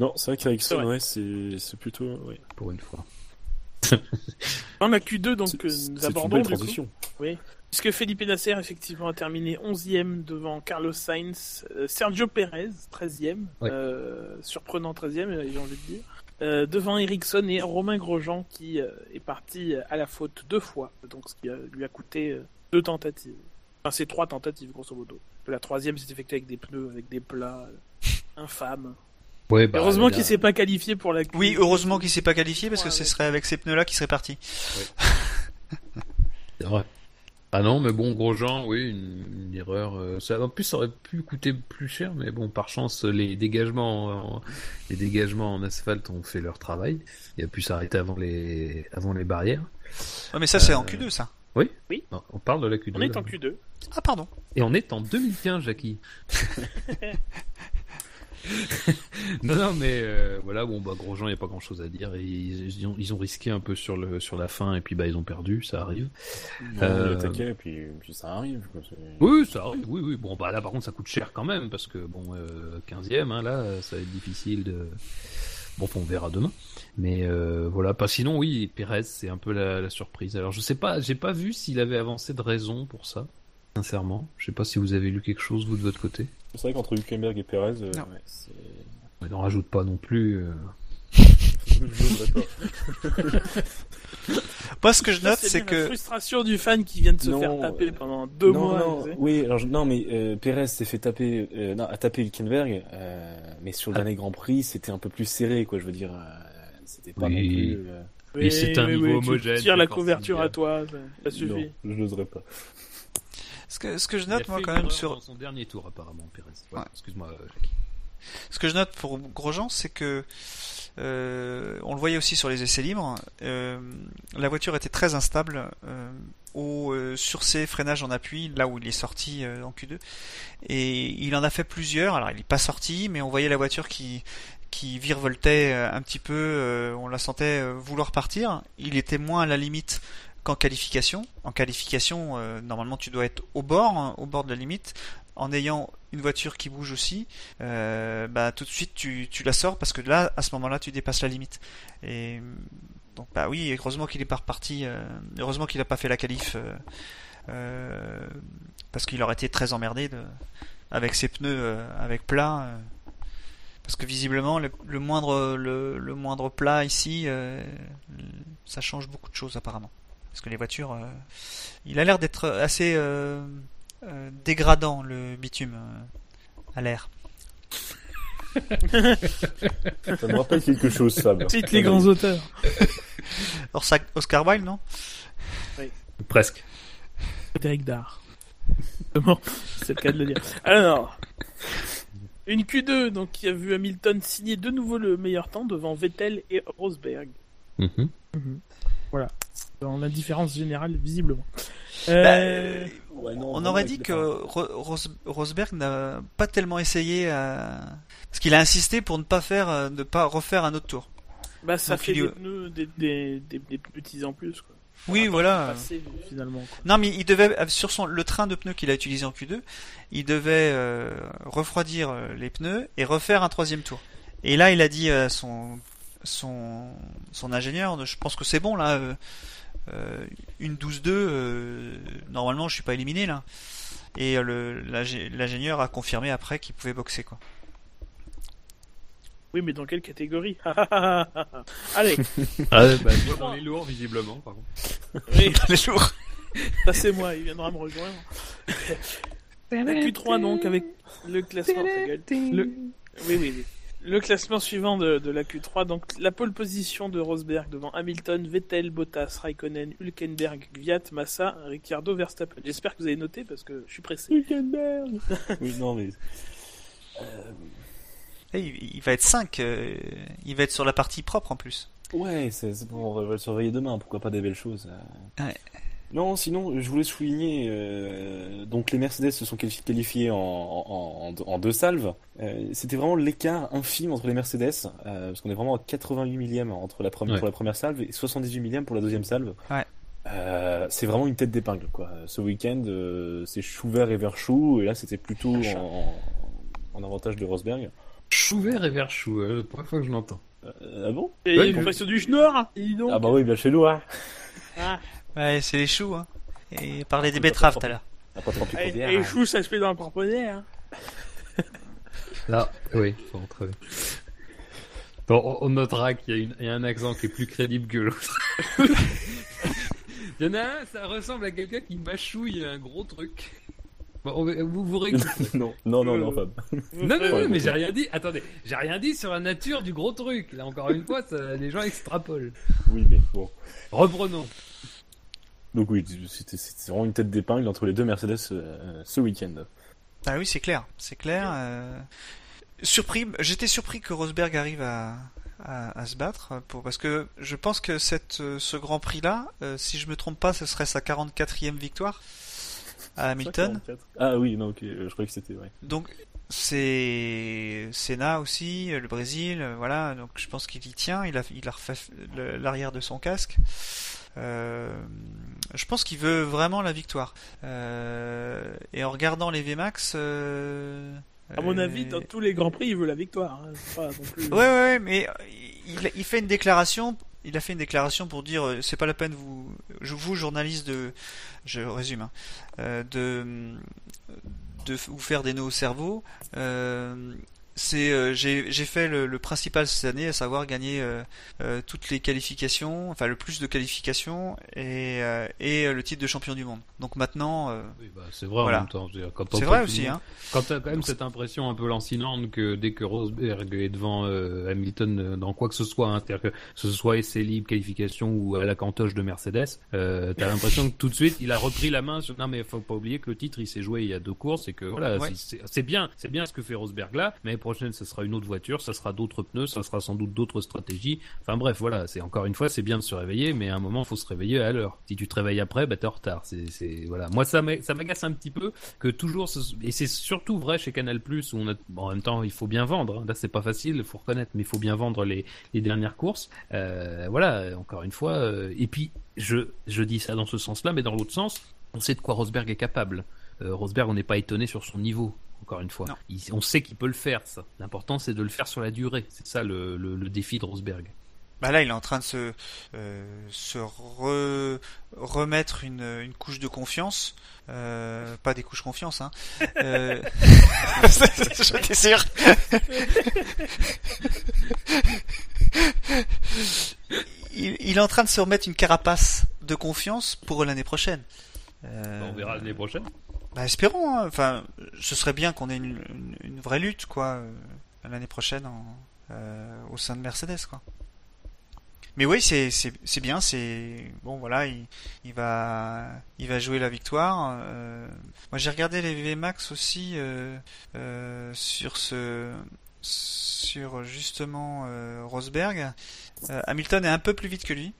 Non, c'est vrai C'est qu'Ericsson, ouais, c'est c'est plutôt. Ouais. pour une fois. Dans la Q2, donc, que c'est nous une abordons, belle du coup, transition. puisque Felipe Nasser, effectivement, a terminé 11e devant Carlos Sainz, euh, Sergio Perez, 13e, Ouais. euh, surprenant 13e, euh, j'ai envie de dire, euh, devant Ericsson et Romain Grosjean, qui euh, est parti à la faute deux fois, donc ce qui euh, lui a coûté euh, deux tentatives. Enfin, c'est trois tentatives, grosso modo. La troisième s'est effectuée avec des pneus, avec des plats euh, infâmes. Ouais, bah, heureusement qu'il s'est pas qualifié pour la Oui, heureusement qu'il s'est pas qualifié parce que Ouais, ce serait avec ces pneus-là qu'il serait parti. C'est vrai. Ah non, mais bon, Grosjean, oui, une, une erreur. euh, ça, en plus, ça aurait pu coûter plus cher, mais bon, par chance, les dégagements, en, les dégagements en asphalte ont fait leur travail. Il a pu s'arrêter avant les, avant les barrières. Ouais, mais ça, c'est en Euh, Q2, ça. Non, On parle de la Q2. On est là. en Q2. Ah, pardon. Et on est en 2015, Jackie. non, non, mais euh, voilà, bon, bah, Grosjean, il n'y a pas grand chose à dire. Ils, ils ont, ils ont risqué un peu sur, le, sur la fin, et puis bah, ils ont perdu, ça arrive. Euh, puis, puis ça arrive. Quoi. Oui, ça arrive, oui, oui. Bon, bah là, par contre, ça coûte cher quand même, parce que, bon, euh, 15ème, hein, là, ça va être difficile de. Bon, on verra demain. Mais euh, voilà, pas sinon, oui, Pérez, c'est un peu la, la surprise. Alors, je sais pas, j'ai pas vu s'il avait avancé de raison pour ça, sincèrement. Je sais pas si vous avez lu quelque chose, vous, de votre côté. C'est vrai qu'entre Hülkenberg et Perez, euh, Non. ouais, c'est- Mais n'en rajoute pas non plus. euh. je n'oserais pas. Moi, ce que je note, c'est la que frustration du fan qui vient de se Non, faire taper euh, pendant deux non, mois. non, tu sais. oui, alors je- non, mais euh, Perez s'est fait taper, euh, non, a tapé Hülkenberg, euh, mais sur le Ah. dernier Grand Prix, c'était un peu plus serré, quoi. Je veux dire, euh, c'était pas Oui. non plus. euh, Et c'est un niveau tu homogène, Tire la c'est couverture forcément à toi, ça, ça suffit. non, je n'oserais pas. Ce que, ce que je note, moi, quand même, sur, son dernier tour, apparemment, Pérez. Ouais, Ouais. Excuse-moi, euh, Jackie. Ce que je note pour Grosjean, c'est que euh, on le voyait aussi sur les essais libres. euh, la voiture était très instable euh, au euh, sur ses freinages en appui, là où il est sorti euh, en Q2, et il en a fait plusieurs. Alors il n'est pas sorti, mais on voyait la voiture qui qui virevoltait un petit peu. euh, on la sentait vouloir partir. Il était moins à la limite qu'en qualification. En qualification, euh, normalement, tu dois être au bord, hein, au bord de la limite, en ayant une voiture qui bouge aussi euh, bah tout de suite tu, la sors parce que là à ce moment-là tu dépasses la limite. Donc bah oui heureusement qu'il est pas reparti euh, heureusement qu'il a pas fait la qualif parce qu'il aurait été très emmerdé avec ses pneus avec plat parce que visiblement le, moindre le, moindre plat ici ça change beaucoup de choses apparemment parce que les voitures euh, il a l'air d'être assez euh, euh, dégradant le bitume euh, à l'air Ça me rappelle quelque chose, ça. Cite les grands auteurs. Orsa- Oscar Wilde, non? Presque. Frédéric Dard. Comment C'est le cas de le dire. Alors, une Q2 donc qui a vu Hamilton signer de nouveau le meilleur temps devant Vettel et Rosberg. Mhm. Voilà. Dans l'indifférence générale, visiblement. Bah, Euh, Ouais, non, On aurait dit que Ros- Rosberg n'a pas tellement essayé à... parce qu'il a insisté pour ne pas faire, euh, ne pas refaire un autre tour. bah, ça donc fait il des a- pneus, des, des, des, des petits en plus. Quoi. Oui, voilà. Passer, finalement. Quoi. Non, mais il devait sur son le train de pneus qu'il a utilisé en Q2, il devait euh, refroidir euh, les pneus et refaire un troisième tour. Et là, il a dit à son son son ingénieur, je pense que c'est bon là. euh, euh, une 12-2, euh, normalement, je suis pas éliminé là. Et euh, l'ingénieur a confirmé après qu'il pouvait boxer quoi. Oui, mais dans quelle catégorie? Allez, Ah, bah, vois dans les lourds, visiblement, par contre. oui, Les jours. ça c'est moi, il viendra me rejoindre. La Q3 donc avec le classement. ta gueule. Le... Oui, oui, oui. Le classement suivant de, de la Q3, donc la pole position de Rosberg devant Hamilton, Vettel, Bottas, Raikkonen, Hülkenberg, Gviat, Massa, Ricciardo, Verstappen. J'espère que vous avez noté parce que je suis pressé. Hülkenberg Oui, non, mais. euh, il, il va être 5, il va être sur la partie propre en plus. Ouais, c'est c'est bon, on va le surveiller demain, pourquoi pas des belles choses. euh. Ouais. Non, sinon, je voulais souligner, euh, donc les Mercedes se sont qualifi- qualifiés en, en, en- en deux salves. Euh, C'était vraiment l'écart infime entre les Mercedes, euh, parce qu'on est vraiment à 88 millièmes entre la première, Ouais. pour la première salve et 78 millièmes pour la deuxième salve. Ouais. Euh, c'est vraiment une tête d'épingle, quoi. Ce week-end, euh, c'est chou vert et vert chou, et là, c'était plutôt en, en avantage de Rosberg. Chou vert et vert chou, euh, la première fois que je l'entends. Euh, ah bon? Et Ouais, pression du schnorr? Ah bah oui, bien chez nous, hein. Ah, Ouais, c'est les choux, hein. Et parler des betteraves tout à l'heure. Et, et hein. chou, ça se fait dans le porte-monnaie. Hein. Là, oui, faut rentrer. Bon, on- notera qu'il y, a une- il y a un accent qui est plus crédible que l'autre. Il y en a un, ça ressemble à quelqu'un qui mâchouille un gros truc. Bon, vous vous réécoutez. non, non, non, non, Fab. Non, non, non, mais j'ai rien dit. Attendez, j'ai rien dit sur la nature du gros truc. Là, encore une fois, ça, les gens extrapolent. Oui, mais bon. Reprenons. Donc oui, c'était vraiment une tête d'épingle entre les deux Mercedes euh, ce week-end. Ah oui, c'est clair, c'est clair. euh, Surpris, j'étais surpris que Rosberg arrive à, à, à se battre pour parce que je pense que cette euh, ce Grand Prix là, si je me trompe pas, ce serait sa 44e victoire à Hamilton. 44. Ah oui, non, ok, euh, je croyais que c'était ouais. Donc c'est Senna aussi, le Brésil, voilà. Donc je pense qu'il y tient. Il a il a refait l'arrière de son casque. Euh, je pense qu'il veut vraiment la victoire. Euh, et en regardant les VMAX, euh, À mon avis, dans tous les grands prix, il veut la victoire. hein. C'est pas non plus- Ouais, ouais, mais il, il fait une déclaration. Il a fait une déclaration pour dire c'est pas la peine vous, vous journaliste de, je résume, hein, de de vous faire des nœuds au cerveau. Euh, c'est euh, j'ai j'ai fait le, le principal cette année, à savoir gagner euh, euh, toutes les qualifications, enfin le plus de qualifications et euh, et euh, le titre de champion du monde. Donc maintenant, euh, Oui, bah, c'est vrai Voilà. en même temps. c'est vrai aussi, monde- hein. Quand t'as quand même cette impression un peu lancinante que dès que Rosberg est devant euh, Hamilton dans quoi que ce soit, hein, c'est-à-dire que ce soit essai libre, qualification ou à la cantoche de Mercedes, euh, t'as l'impression que tout de suite il a repris la main. Sur... Non mais faut pas oublier que le titre il s'est joué il y a deux courses et que voilà, Ouais. c'est- bien, c'est bien ce que fait Rosberg là. Mais prochaine ce sera une autre voiture, ça sera d'autres pneus, ça sera sans doute d'autres stratégies. Enfin bref, voilà, c'est encore une fois c'est bien de se réveiller, mais à un moment faut se réveiller à l'heure. Si tu te réveilles après, bah t'es en retard. C'est voilà. Moi ça m'a- ça m'agace un petit peu que toujours et c'est surtout vrai chez Canal Plus où on a en même temps il faut bien vendre hein. là c'est pas facile il faut reconnaître mais il faut bien vendre les, les dernières courses Euh, voilà encore une fois euh, et puis je je dis ça dans ce sens là mais dans l'autre sens on sait de quoi Rosberg est capable Euh, Rosberg on n'est pas étonné sur son niveau encore une fois. Il- on sait qu'il peut le faire ça l'important c'est de le faire sur la durée c'est ça le, le, le défi de Rosberg Bah là, il est en train de se, euh, se re- remettre une, une couche de confiance. Euh, pas des couches confiance, hein. Euh... J'étais sûr. il, il est en train de se remettre une carapace de confiance pour l'année prochaine. Euh, on verra l'année prochaine Bah, espérons. hein. Enfin, ce serait bien qu'on ait une, une- une vraie lutte, quoi, euh, l'année prochaine euh, au sein de Mercedes, quoi. Mais oui, c'est c'est bien. C'est bon, voilà, il, il va il va jouer la victoire. euh. moi, j'ai regardé les VMAX aussi euh, euh, sur ce sur justement euh, Rosberg. Euh, Hamilton est un peu plus vite que lui.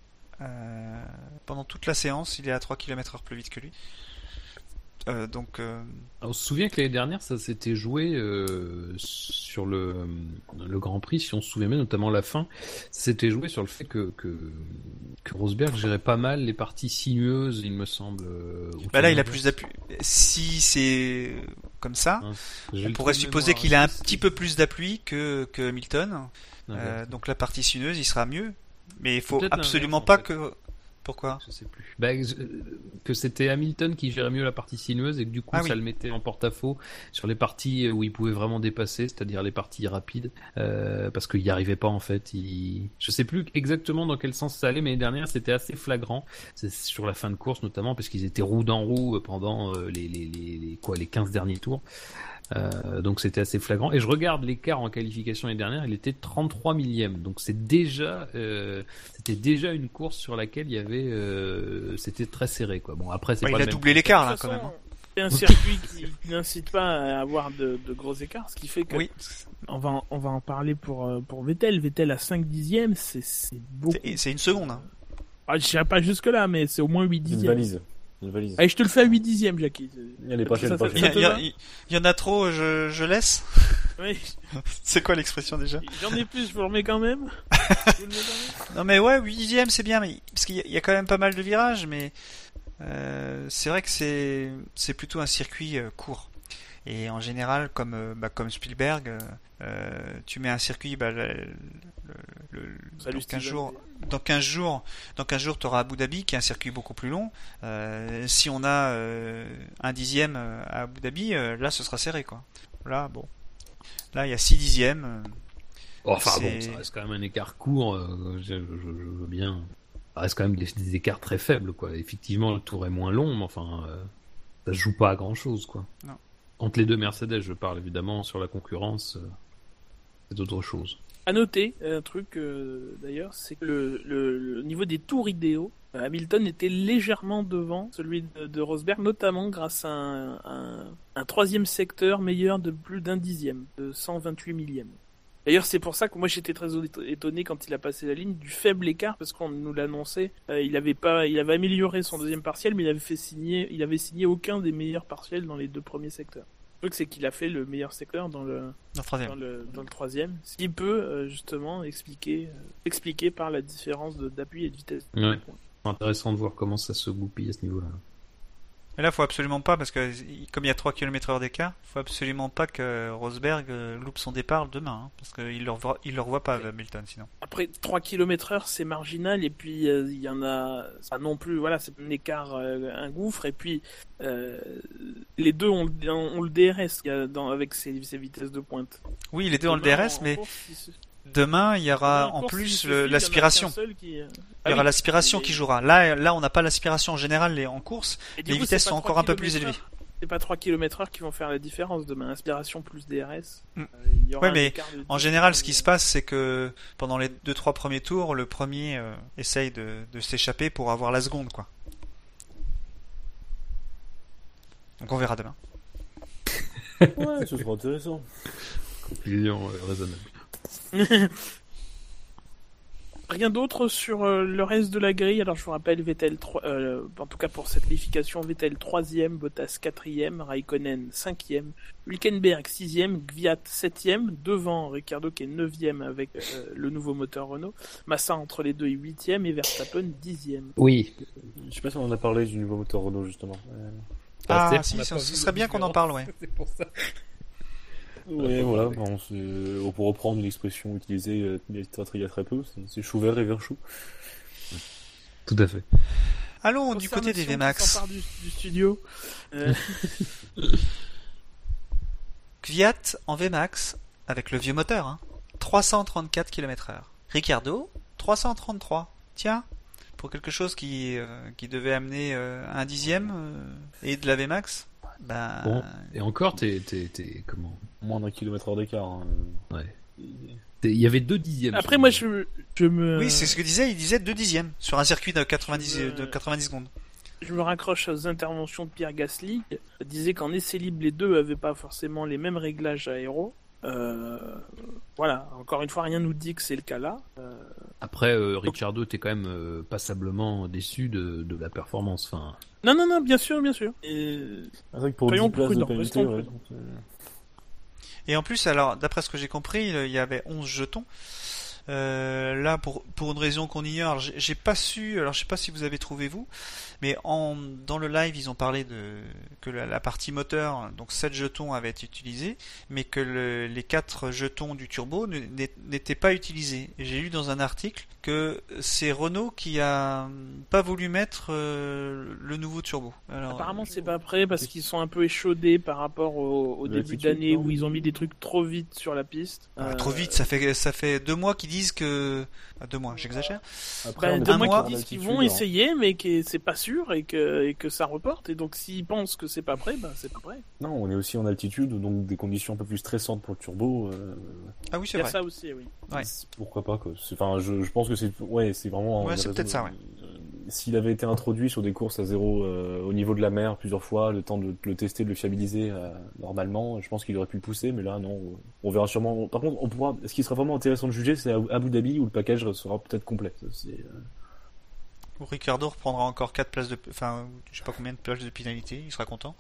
Pendant toute la séance, il est à 3 km/h plus vite que lui. Euh, donc, euh, on se souvient que l'année dernière, ça s'était joué euh, sur le, le Grand Prix, si on se souvient bien, notamment la fin, ça s'était joué sur le fait que, que, que Rosberg gérait pas mal les parties sinueuses, il me semble. bah là, il a plus d'appui. Si c'est comme ça, Hein, on pourrait supposer qu'il a un est-ce que petit peu plus d'appui que, que Hamilton. donc la partie sinueuse, il sera mieux. Mais il faut absolument pas en fait. que. Pourquoi Je sais plus. Bah, je- que c'était Hamilton qui gérait mieux la partie sinueuse et que du coup Ah ça oui. le mettait en porte-à-faux sur les parties où il pouvait vraiment dépasser, c'est-à-dire les parties rapides, euh, parce qu'il n'y arrivait pas en fait. Il... Je sais plus exactement dans quel sens ça allait, mais l'année dernière c'était assez flagrant. C'est sur la fin de course notamment parce qu'ils étaient roue dans roue pendant euh, les, les, les, les- quoi les 15 derniers tours. Euh, donc c'était assez flagrant. Et je regarde l'écart en qualification l'année dernière, il était 33 millième. Donc c'est déjà, euh, c'était déjà une course sur laquelle il y avait, euh, c'était très serré quoi. Bon après c'est Ouais, pas Il a doublé l'écart là quand même. hein. C'est un circuit qui n'incite pas à avoir de, de gros écarts, ce qui fait que Oui. on va en- on va en parler pour pour Vettel. Vettel à 5 dixièmes, c'est c'est beaucoup. C'est- une seconde. hein. Ah, je dirais pas jusque là, mais c'est au moins 8 Une dixièmes. valise. Une valise. Allez, je te le fais à 8 dixièmes, Jackie. Il y, a- il en a trop, je, je laisse. Oui. C'est quoi l'expression déjà? J'en ai plus, je vous le remets quand même. Je vous le mets quand même. Non mais ouais, 8 dixièmes c'est bien, mais parce qu'il y, a- il y a quand même pas mal de virages, mais euh, c'est vrai que c'est c'est plutôt un circuit euh, court. Et en général, comme euh, bah, comme Spielberg, euh, euh, tu mets un circuit, bah, le, le- le- Salut, dans 15 Steven. jours, dans 15 jours, dans 15 jours, tu auras Abu Dhabi, qui est un circuit beaucoup plus long. Euh, si on a euh, un dixième à Abu Dhabi, euh, là, ce sera serré, quoi. Là, bon, là, il y a 6 dixièmes. euh, Enfin bon, C'est- ça reste quand même un écart court. euh, je, je- je veux bien. ça reste quand même des, écarts très faibles, quoi. Effectivement, le tour est moins long, mais enfin, euh, ça se joue pas à grand chose, quoi. Non. Entre les deux Mercedes, je parle évidemment sur la concurrence, euh, c'est autre chose. À noter, un truc euh, d'ailleurs, c'est que le, niveau des tours idéaux, euh, Hamilton était légèrement devant celui de, Rosberg, notamment grâce à un, un- troisième secteur meilleur de plus d'un dixième, de 128 millièmes. D'ailleurs, c'est pour ça que moi j'étais très étonné quand il a passé la ligne du faible écart, parce qu'on nous l'annonçait. Euh, il avait pas, il avait amélioré son deuxième partiel, mais il avait fait signer, il avait signé aucun des meilleurs partiels dans les deux premiers secteurs. Le truc, c'est qu'il a fait le meilleur secteur dans le, dans troisième. le, dans le troisième, ce qui peut euh, justement expliquer, euh, expliquer par la différence d'appui et de vitesse. Ouais. C'est intéressant de voir comment ça se goupille à ce niveau-là. Mais là, faut absolument pas, parce que comme il y a 3 km heure d'écart, faut absolument pas que Rosberg euh, loupe son départ demain, hein, parce qu'il le revoit, il le revoit pas, Hamilton, sinon. Après 3 km heure, c'est marginal, et puis euh, il y en a, pas non plus, voilà, c'est un écart, euh, un gouffre, et puis euh, les deux ont, le- ont le DRS dans, avec ses, ses vitesses de pointe. Oui, il était dans le Demain, DRS, mais course, demain, il y aura en course, plus l'aspiration. qui, euh, Il ah y aura oui. l'aspiration qui jouera. Là, là, on n'a pas l'aspiration en général et en course. et les coup, vitesses sont encore 3 un peu plus élevées. C'est pas 3 km heure qui vont faire la différence demain. Inspiration plus DRS. Mm. euh, il y aura Ouais, un mais de En 10, général, ce qui se passe, c'est que pendant les 2-3 premiers tours, le premier euh, essaye de, de s'échapper pour avoir la seconde, quoi. Donc on verra demain. Ouais, ce sera intéressant. Conclusion euh, raisonnable. Rien d'autre sur euh, le reste de la grille? Alors je vous rappelle, Vettel, 3, euh, en tout cas pour cette qualification, Vettel 3ème, Bottas 4ème, Raikkonen 5ème, Hülkenberg 6ème, Gviat 7ème, devant Ricciardo qui est 9ème avec euh, le nouveau moteur Renault, Massa entre les deux est 8ème et Verstappen 10ème. Oui. Je sais pas si on en a parlé du nouveau moteur Renault justement. Ah, c'est-à-dire si, qu'on a ce serait bien qu'on en parle, ouais. C'est pour ça. Ouais, voilà. Bon, c'est- on peut reprendre une expression utilisée euh, il y a très, peu. c'est- chou vert et vert chou. Tout à fait. Allons du côté des VMAX. Du, du studio. Euh, Kvyat en VMAX avec le vieux moteur, hein. 334 km/h. Ricardo 333. Tiens, pour quelque chose qui euh, qui devait amener euh, un dixième euh, et de la VMAX, Bon. Et encore, t'es, t'es, t'es- comment? Moins d'un kilomètre heure d'écart. hein. Ouais. Il y avait deux dixièmes. Après moi je, je me... oui, c'est ce que disait. Il disait deux dixièmes sur un circuit de 90 Euh, de 90 secondes. je me raccroche aux interventions de Pierre Gasly. Il disait qu'en essai libre, les deux avaient pas forcément les mêmes réglages aéro. Euh, voilà, encore une fois, rien nous dit que c'est le cas là. Euh, Après, euh, Ricciardo était quand même euh, passablement déçu de, de la performance. Enfin, Non, non, non, bien sûr, bien sûr. Et... C'est vrai que pour Soyons 10 places de prudents, pénalité, restons ouais. prudents. Et en plus, alors, d'après ce que j'ai compris, il y avait 11 jetons. Euh, là, pour, pour une raison qu'on ignore, j'ai j'ai pas su, alors je sais pas si vous avez trouvé vous, mais en, dans le live, ils ont parlé de que la, la partie moteur, donc 7 jetons avaient été utilisés, mais que le- les 4 jetons du turbo n'étaient pas utilisés. J'ai lu dans un article que c'est Renault qui a pas voulu mettre euh, le nouveau turbo. Alors, Apparemment, c'est pas prêt parce qu'ils sont un peu échaudés par rapport au, au début d'année où ils ont mis des trucs trop vite sur la piste. Ah, Euh, trop vite, ça fait ça fait deux mois qu'ils disent que ah, deux mois, j'exagère. Est deux mois encore qui à disent qu'ils vont hein. essayer, mais que c'est pas sûr et que, et que ça reporte. Et donc, s'ils pensent que c'est pas prêt, ben c'est pas prêt. Non, on est aussi en altitude, donc des conditions un peu plus stressantes pour le turbo. euh, Ah oui, c'est vrai. ça aussi, oui. Ouais. Pourquoi pas quoi. Enfin, je, je pense que c'est ouais, c'est vraiment. Ouais, c'est peut-être ça, ouais. euh, S'il avait été introduit sur des courses à zéro euh, au niveau de la mer plusieurs fois, le temps de le tester, de le fiabiliser euh, normalement, je pense qu'il aurait pu le pousser, mais là non. On verra sûrement. Par contre, on pourra. Ce qui sera vraiment intéressant de juger, c'est à Abu Dhabi où le package sera peut-être complet. C'est, Ricardo reprendra encore 4 places de enfin, je sais pas combien de places de pénalité, il sera content.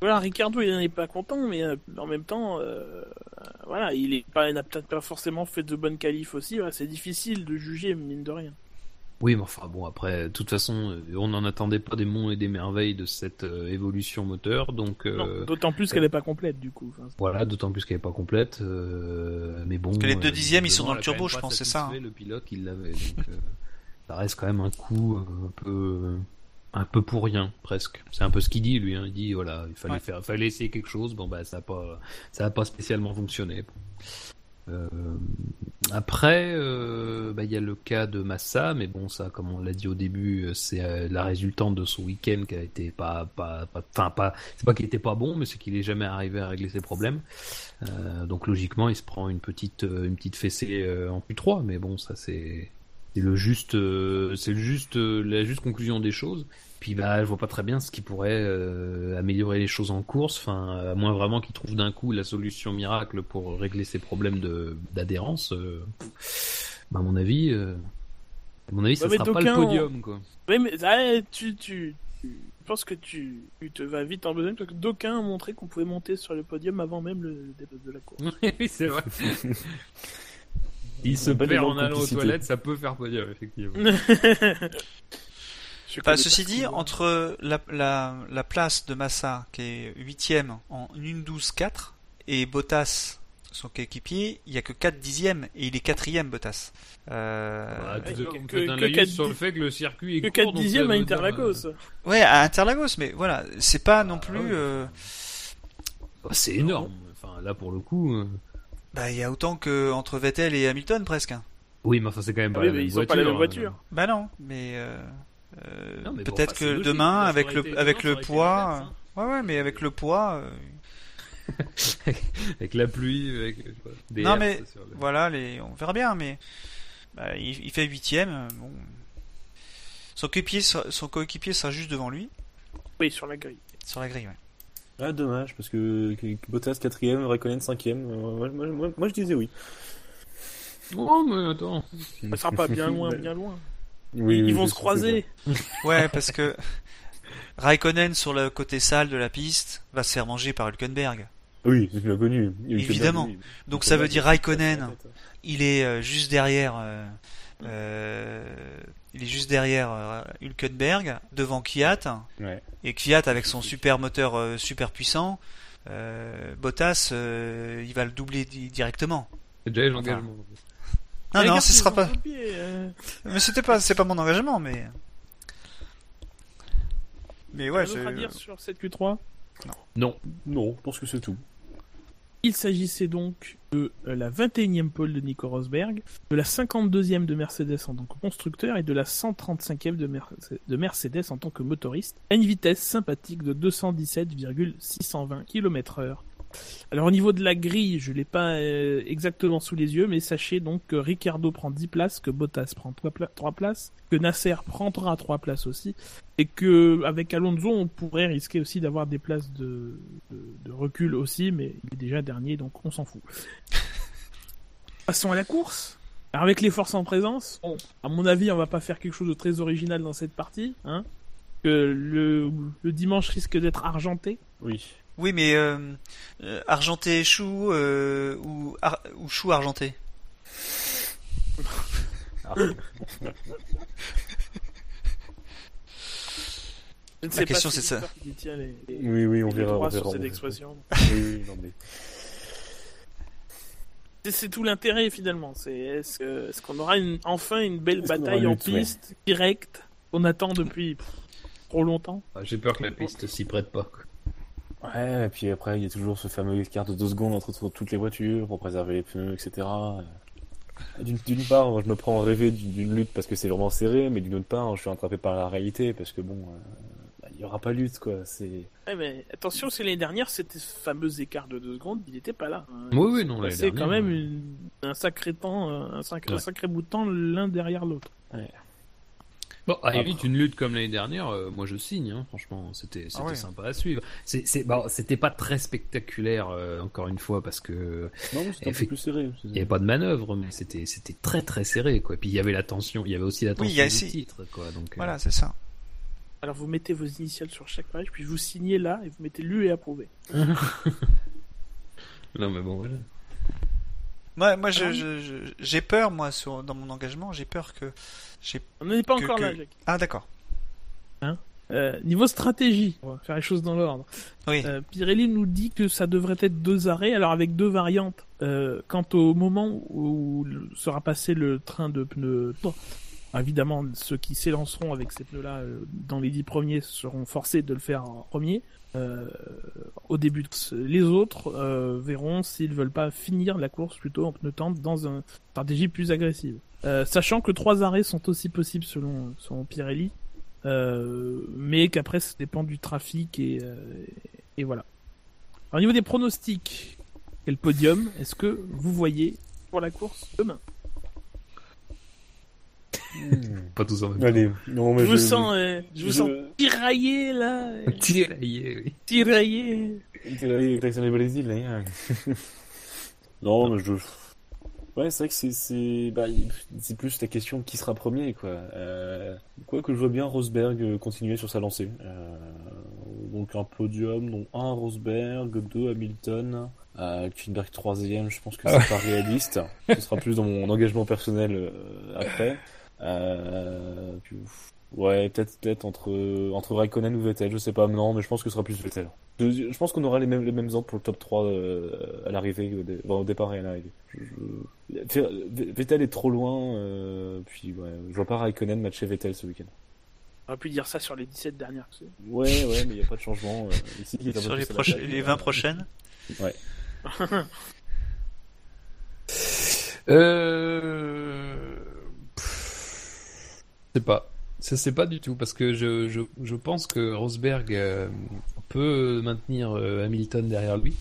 Voilà, Ricardo, il n'est pas content, mais euh, en même temps, euh, voilà, il n'a peut-être pas forcément fait de bonnes qualifs aussi. C'est difficile de juger, mine de rien. Oui, mais enfin bon, après, de toute façon, euh, on n'en attendait pas des monts et des merveilles de cette euh, évolution moteur, donc Non, euh, D'autant plus qu'elle n'est pas complète, du coup. Enfin, voilà, d'autant plus qu'elle est pas complète. euh, mais bon. que les deux dixièmes, ils sont dans le turbo, je pense, c'est ça, satisfait Le pilote, il l'avait, donc euh, ça reste quand même un coup un peu. Un peu pour rien, presque. C'est un peu ce qu'il dit, lui. Hein. Il dit, voilà, il fallait Ouais. faire, fallait essayer quelque chose. Bon, bah, ça a pas, ça a pas spécialement fonctionné. Euh, après, euh, bah, il y a le cas de Massa, mais bon, ça, comme on l'a dit au début, euh, c'est la résultante de son week-end qui a été pas, pas, enfin pas, c'est pas qu'il était pas bon, mais c'est qu'il est jamais arrivé à régler ses problèmes. Donc logiquement, il se prend une petite, une petite fessée en Q3, mais bon, ça c'est, le juste, c'est juste, la juste conclusion des choses. Puis bah, je vois pas très bien ce qui pourrait euh, améliorer les choses en course. Enfin, à moins vraiment qu'il trouve d'un coup la solution miracle pour régler ses problèmes de d'adhérence. euh, bah, à mon avis, euh, à mon avis, ça Ouais, sera pas le podium, quoi. Oui, mais ah, tu, tu, tu- je pense que tu, tu te vas vite en besogne parce que d'aucuns ont montré qu'on pouvait monter sur le podium avant même le début de la course. oui, c'est vrai. Il se perd en allant aux toilettes, ça peut faire podium, effectivement. Enfin, connais ceci dit, entre la, la, la place de Massa, qui est 8ème en 1-12-4, et Bottas, son coéquipier, il y a que 4 dixièmes, et il est 4ème Bottas. Euh, Bah, que- on que- fait un que analyse quatre sur di- le fait que le circuit est que court, 4 donc ça dixièmes à Interlagos. euh, Ouais, à Interlagos, mais voilà, c'est pas non plus... ouais. euh, bah, c'est énorme. Enfin, là, pour le coup. euh, Bah, il y a autant que entre Vettel et Hamilton, presque. hein. Oui, mais enfin, c'est quand même Ah pas oui, la même ils ont voiture. pas la même hein. voiture. Bah non, mais... euh, euh, bon, peut-être que logique. demain, avec le, avec le poids... hein. Ouais, ouais, mais avec le poids... euh, Avec la pluie, avec. des Non, mais sur le- Voilà, les... on verra bien, mais bah, il, il fait huitième. euh, Bon. Son coéquipier, sera- son coéquipier sera juste devant lui, Oui, sur la grille. sur la grille. Ouais. Ah, dommage, parce que Bottas 4ème, Raikkonen 5ème. moi, moi, moi, moi, je disais oui. Oh, mais attends. Ça sera pas bien loin, bien loin. Oui, Ils oui, vont se croiser. Ouais, parce que Raikkonen sur le côté sale de la piste va se faire manger par Hülkenberg. Oui, c'est bien connu. Évidemment. Donc ça veut dire Raikkonen, Ouais, il est euh, juste derrière. euh, euh, il est juste derrière euh, Hülkenberg, devant Ouais. et Kvyat avec son super moteur euh, super puissant. euh, Bottas, euh, il va le doubler di- directement. C'est déjà l'engagement. Non, non, ce sera pas. euh, Mais c'était pas, c'est pas mon engagement, mais. Mais ouais, je- à dire sur cette Q3 Non. Non, je pense que c'est tout. Il s'agissait donc de euh, la 21e pole de Nico Rosberg, de la 52e de Mercedes en tant que constructeur et de la 135e de, Merce- de Mercedes en tant que motoriste, à une vitesse sympathique de 217,620 km/h. Alors au niveau de la grille, je l'ai pas euh, exactement sous les yeux, mais sachez donc que Ricardo prend 10 places, que Bottas prend 3, places, que Nasser prendra 3 places aussi, et que avec Alonso on pourrait risquer aussi d'avoir des places de, de, de recul aussi, mais il est déjà dernier donc on s'en fout. Passons à la course. Alors avec les forces en présence, bon, à mon avis on va pas faire quelque chose de très original dans cette partie, hein. Que le, le dimanche risque d'être argenté. Oui. Oui, mais euh, euh, argenté chou euh, ou, ar- ou chou argenté? Je ne La sais question, pas si c'est ça. Victor qui détient les, les- Oui, oui, on verra. on sur verra, on cette verra. expression. Oui, oui, non, mais... C'est- tout l'intérêt finalement. C'est est-ce qu'on aura une, enfin une belle bataille en ouais. piste directe qu'on attend depuis pff, trop longtemps? Ah, J'ai peur que la piste s'y prête pas. quoi. Ouais, et puis après, il y a toujours ce fameux écart de 2 secondes entre toutes les voitures pour préserver les pneus, etc. D'une d'une part, moi, je me prends à rêver d'une lutte parce que c'est vraiment serré, mais d'une autre part, je suis attrapé par la réalité parce que bon, euh, bah, il y aura pas lutte, quoi. C'est Ouais, mais attention, c'est l'année dernière, c'était ce fameux écart de deux secondes, il n'était pas là. hein. Oui, oui, non, passés quand même ouais. une- un sacré temps, euh, un sacré, un Ouais. sacré bout de temps l'un derrière l'autre. Bon, à limite, une lutte comme l'année dernière, euh, moi je signe, hein, franchement, c'était c'était Ah ouais. sympa à suivre. C'est bon, c'était pas très spectaculaire, euh, encore une fois, parce que non, un peu plus serré. il y avait pas de manœuvre, mais c'était c'était très très serré, quoi. Puis il y avait la tension, il y avait aussi la Oui, tension il y a du aussi- titre, quoi. Donc euh, Voilà, c'est ça. Alors vous mettez vos initiales sur chaque page, puis vous signez là et vous mettez lu et approuvé. non, mais bon, voilà. Moi, moi, je- Alors, je- je- j'ai peur, moi, sur, dans mon engagement, j'ai peur que, j'ai. On n'en est pas Que- encore que- là, Jacques. Ah, d'accord. Euh, niveau stratégie, on va faire les choses dans l'ordre. Oui. Euh, Pirelli nous dit que ça devrait être deux arrêts, alors avec deux variantes. Euh, quant au moment où sera passé le train de pneus, bon, évidemment ceux qui s'élanceront avec ces pneus-là euh, dans les dix premiers seront forcés de le faire en premier. Euh, au début. Les autres euh, verront s'ils veulent pas finir la course plutôt en pneu tendre dans une stratégie plus agressive. Euh, sachant que trois arrêts sont aussi possibles selon, selon Pirelli, euh, mais qu'après ça dépend du trafic et, euh, et voilà. Alors, au niveau des pronostics, quel podium est-ce que vous voyez pour la course demain? Pas tous en même temps. Allez, non, mais Je vous sens, euh, je vous sens tiraillé là, Tiraillé, oui. tiraillé. Tiraillé avec l'accent du Brésil, là. hein. non, mais je. Ouais, c'est vrai que c'est c'est bah, c'est plus la question qui sera premier quoi. Euh, quoi que je vois bien Rosberg euh, continuer sur sa lancée. Euh, donc un podium, donc un Rosberg, deux Hamilton, euh, troisième. Je pense que c'est pas réaliste. Ce sera plus dans mon engagement personnel euh, après. Euh, puis, ouais, peut-être peut-être entre entre Raikkonen ou Vettel, je sais pas. Non, mais je pense que ce sera plus Vettel. Je, je pense qu'on aura les mêmes les mêmes ordres pour le top 3 euh, à l'arrivée, au, dé- enfin, au départ et à l'arrivée. Je- Vettel est trop loin, euh, puis ouais, je vois pas Raikkonen matcher Vettel ce week-end. On aurait pu dire ça sur les 17 dernières. tu sais. Ouais, ouais, mais il n'y a pas de changement. euh, ici, Sur les, les 20 prochaines. Euh... sais pas. Ça c'est pas du tout parce que je, je, je pense que Rosberg euh, peut maintenir euh, Hamilton derrière lui.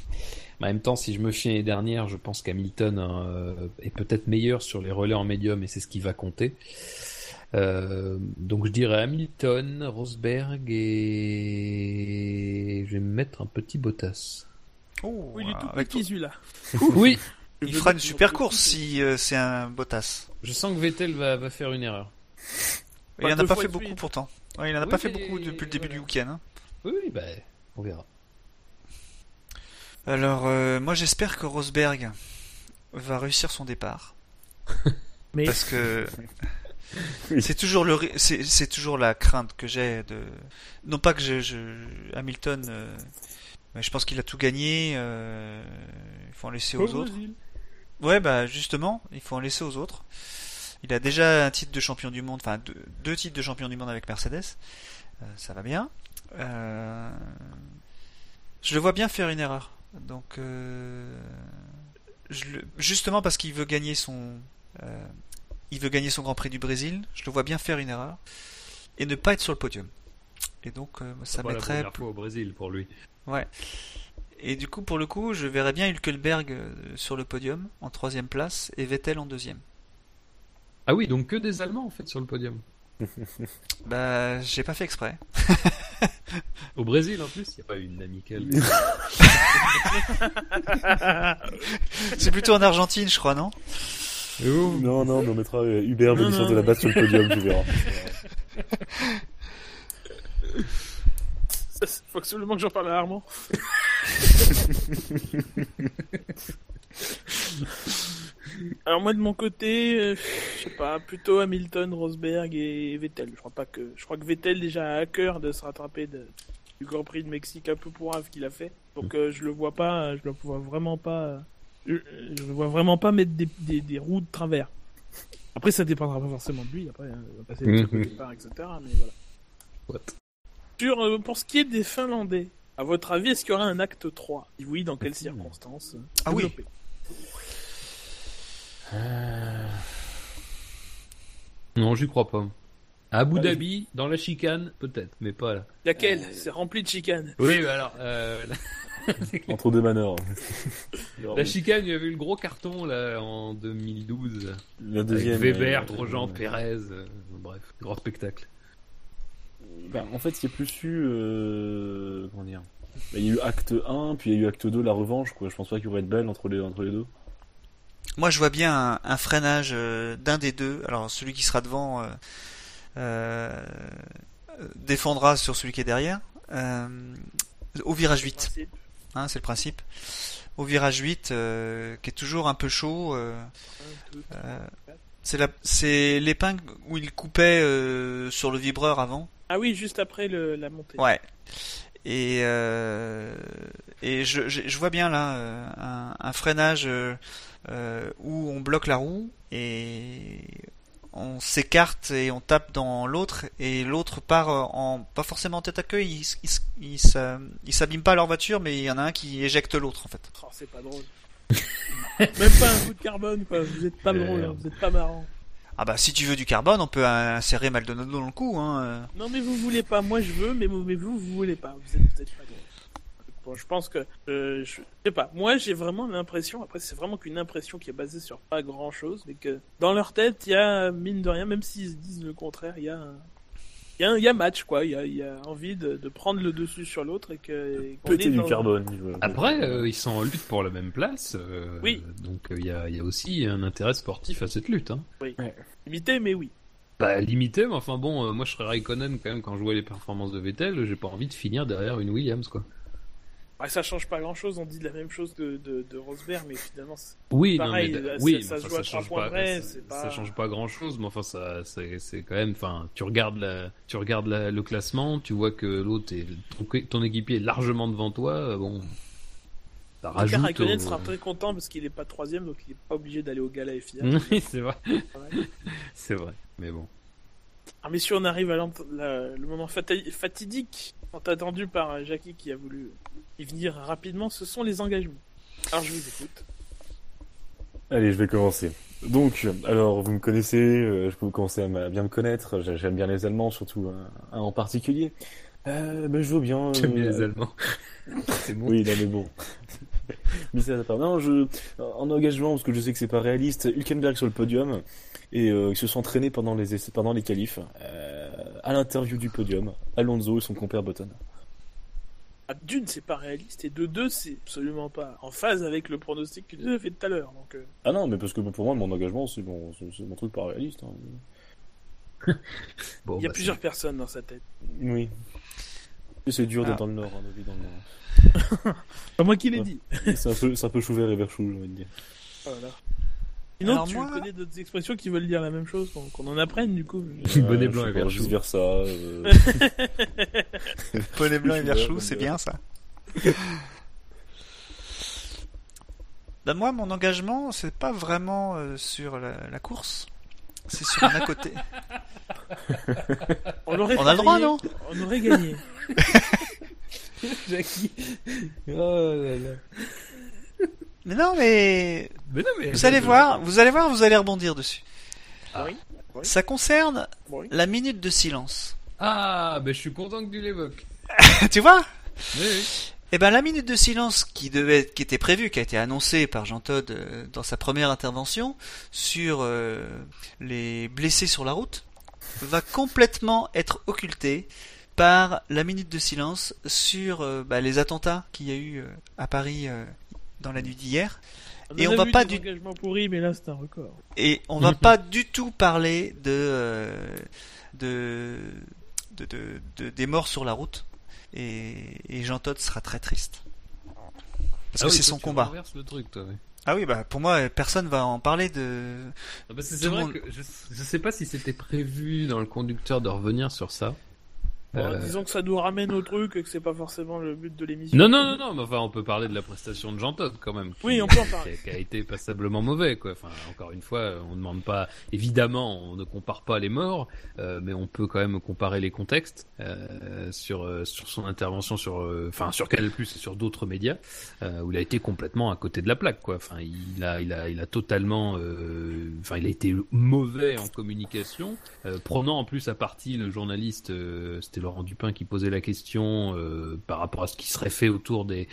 Mais en même temps, si je me fie à l'année dernière, je pense qu'Hamilton euh, est peut-être meilleur sur les relais en médium et c'est ce qui va compter. Euh, donc je dirais Hamilton, Rosberg et je vais me mettre un petit Bottas. Oh, Oui, il est tout avec petit celui-là. Oui, Il fera une super course si euh, c'est un Bottas. je sens que Vettel va, va faire une erreur. Il en a pas fait beaucoup pourtant. Ouais, il en a Oui, pas fait beaucoup depuis le début voilà. du week-end. hein. Oui, bah, on verra. Alors, euh, moi j'espère que Rosberg va réussir son départ. Mais Parce que c'est toujours le c'est c'est toujours la crainte que j'ai de non pas que je, je- Hamilton euh, je pense qu'il a tout gagné euh, il faut en laisser aux autres. Ouais bah justement il faut en laisser aux autres. Il a déjà un titre de champion du monde enfin deux, deux titres de champion du monde avec Mercedes Euh, ça va bien. Euh, je le vois bien faire une erreur donc euh, je le- justement parce qu'il veut gagner son il veut gagner son Grand Prix du Brésil, je le vois bien faire une erreur et ne pas être sur le podium. Et donc ça C'est pas la mettrait première fois au Brésil pour lui. ouais. Et du coup pour le coup, je verrais bien Hülkenberg sur le podium en troisième place et Vettel en deuxième. Ah oui, donc que des Allemands en fait sur le podium. Bah j'ai pas fait exprès. Au Brésil en plus, il n'y a pas eu une amicale. C'est plutôt en Argentine, je crois, non? Non, non, mais on mettra euh, Hubert, non. de la base sur le podium, tu verras. Ça, faut absolument que j'en parle à Armand. Alors moi de mon côté, euh, je sais pas, plutôt Hamilton, Rosberg et Vettel. Je crois pas que, je crois que Vettel déjà a à cœur de se rattraper de- du Grand Prix de Mexique un peu pourrave qu'il a fait. Donc euh, je le vois pas, je le vois vraiment pas, euh, je, je le vois vraiment pas mettre des, des, des roues de travers. Après ça dépendra pas forcément de lui. Après, hein, il va passer le truc au départ, etc. Mais voilà. What? Sur, euh, pour ce qui est des Finlandais, à votre avis, est-ce qu'il y aura un acte 3 Si oui, dans quelles circonstances? Ah oui. Développez. Non, j'y crois pas. À Abu. Dhabi, dans la chicane, peut-être, mais pas là. Laquelle C'est rempli de chicanes. Oui, mais alors, euh, Entre deux manœuvres. la chicane, il y avait eu le gros carton là en 2012. La deuxième. avec Weber, euh, Grosjean, euh, Pérez, euh, bref, grand spectacle. Bah, en fait, il y a plus eu. euh, Comment dire Bah, Il y a eu acte 1, puis il y a eu acte 2, la revanche, quoi. Je pense pas qu'il y aurait de belle entre les, entre les deux. Moi, je vois bien un, un freinage euh, d'un des deux. Alors, celui qui sera devant euh, euh, défendra sur celui qui est derrière. Au virage 8, Principe. hein, c'est le principe. Au virage 8, euh, qui est toujours un peu chaud. c'est l'épingle où il coupait sur le vibreur avant. Ah oui, juste après le, la montée. Ouais. Et euh, et je, je, je vois bien là euh, un, un freinage euh, où on bloque la roue et on s'écarte et on tape dans l'autre et l'autre part en pas forcément en tête à queue, ils ils ils s'a- ils s'abîment pas leur voiture mais il y en a un qui éjecte l'autre en fait. Oh, c'est pas drôle. Même pas un coup de carbone, quoi. Vous êtes pas drôle, hein. vous êtes pas marrant. Ah bah si tu veux du carbone, on peut insérer Maldonado dans le coup hein. Non, mais vous voulez pas. Moi, je veux, mais vous, vous, voulez pas. Vous êtes, êtes pas. Bon, je pense que, euh, je, sais pas. Moi, j'ai vraiment l'impression. Après, c'est vraiment qu'une impression qui est basée sur pas grand chose, mais que dans leur tête, il y a mine de rien, même s'ils se disent le contraire, il y a, y a, y a match, quoi. Il y a, il y a envie de, de prendre le dessus sur l'autre et que. Péter du carbone. Après, euh, ils sont en lutte pour la même place. euh, Oui. Donc euh, il y, a, il y a aussi un intérêt sportif à cette lutte. Hein. Limité, mais oui. Bah limité, mais enfin bon, euh, moi je serais Raikkonen quand même quand je vois les performances de Vettel, j'ai pas envie de finir derrière une Williams quoi. Ouais, ça change pas grand chose. On dit la même chose de, de, de Rosberg, mais finalement, c'est- Oui, Pareil, non, mais, là, oui, ça- change pas, près, ça, change pas grand chose, mais enfin ça, c'est, quand même, enfin, tu regardes la, tu regardes la- le classement, tu vois que l'autre est, ton, ton équipier est largement devant toi, euh, bon, ça rajoute. Raikkonen au- sera très content parce qu'il est pas troisième, donc il est pas obligé d'aller au gala FIA. Oui, c'est vrai, c'est vrai, mais bon. Ah, mais si on arrive à la- le moment fatidique, tant attendu par euh, Jackie qui a voulu y venir rapidement, ce sont les engagements. Alors je vous écoute. Allez, je vais commencer. Donc, alors, vous me connaissez, euh, je peux vous commencer à bien me connaître. J'ai- J'aime bien les Allemands, surtout un, un en particulier. Euh, ben, je veux bien. J'aime bien euh, les Allemands. c'est bon. Oui, non, mais bon. mais ça, à part. Non, je, en engagement, parce que je sais que c'est pas réaliste, Hülkenberg sur le podium, et euh, ils se sont entraînés pendant les essais, pendant les qualifs, euh, à l'interview du podium, Alonso et son compère Button. Ah, D'une, c'est pas réaliste, et de deux, c'est absolument pas en phase avec le pronostic que tu as fait tout à l'heure. Donc, euh, Ah non, mais parce que pour moi, mon engagement, c'est mon truc pas réaliste. hein. Bon, il y a bah, plusieurs personnes dans sa tête. Oui. Et c'est dur Ah. d'être dans le Nord, hein, de vivre dans le Nord. Pas moi qui l'ai Ouais. dit. C'est un peu, un peu chou vert et vert chou, j'ai envie de dire. Voilà. Sinon, Alors tu moi- connais d'autres expressions qui veulent dire la même chose, qu'on qu'on en apprenne du coup. Bonnet blanc je et sais pas, vert Vice chou. versa. euh, Bonnet blanc et vert chou, Ouais, c'est bien ça. Ben moi, mon engagement, c'est pas vraiment euh, sur la, la course, c'est sur un à côté. On, On a le droit, non On aurait gagné. Jackie. Oh là là. Mais non, mais Mais non, mais vous allez voir, vous allez voir, vous allez rebondir dessus. Ah. Oui. Oui. Ça concerne Oui. la minute de silence. Ah, ben je suis content que tu l'évoques. tu vois Oui, oui. Eh ben la minute de silence qui devait, qui était prévue, qui a été annoncée par Jean Todt euh, dans sa première intervention sur euh, les blessés sur la route, va complètement être occultée par la minute de silence sur euh, bah, les attentats qu'il y a eu à Paris euh, dans la nuit d'hier. Et on va pas du- pourris, mais là c'est un record. Et on va pas du tout parler de, euh, de, de, de- de- des morts sur la route. Et, et Jean Todt sera très triste. Parce Ah que oui, c'est son tu combat. renverses le truc, toi, ouais. Ah oui, bah pour moi, personne va en parler de. Ah, Tout c'est vrai monde- que je, je sais pas si c'était prévu dans le conducteur de revenir sur ça. Bon, Euh, Disons que ça nous ramène au truc et que c'est pas forcément le but de l'émission. Non, non, non, non, mais enfin, on peut parler de la prestation de Jean Todt quand même. qui- Oui, on peut en qui parler. a, qui a été passablement mauvais, quoi. Enfin, encore une fois, on ne demande pas, évidemment, on ne compare pas les morts, euh, mais on peut quand même comparer les contextes euh, sur euh, sur son intervention sur, euh, enfin, sur Canal Plus et sur d'autres médias, euh, où il a été complètement à côté de la plaque, quoi. Enfin, il a, il a, il a totalement, euh, enfin, il a été mauvais en communication, euh, prenant en plus à partie le journaliste, euh, Laurent Dupin qui posait la question euh, par rapport à ce qui serait fait autour des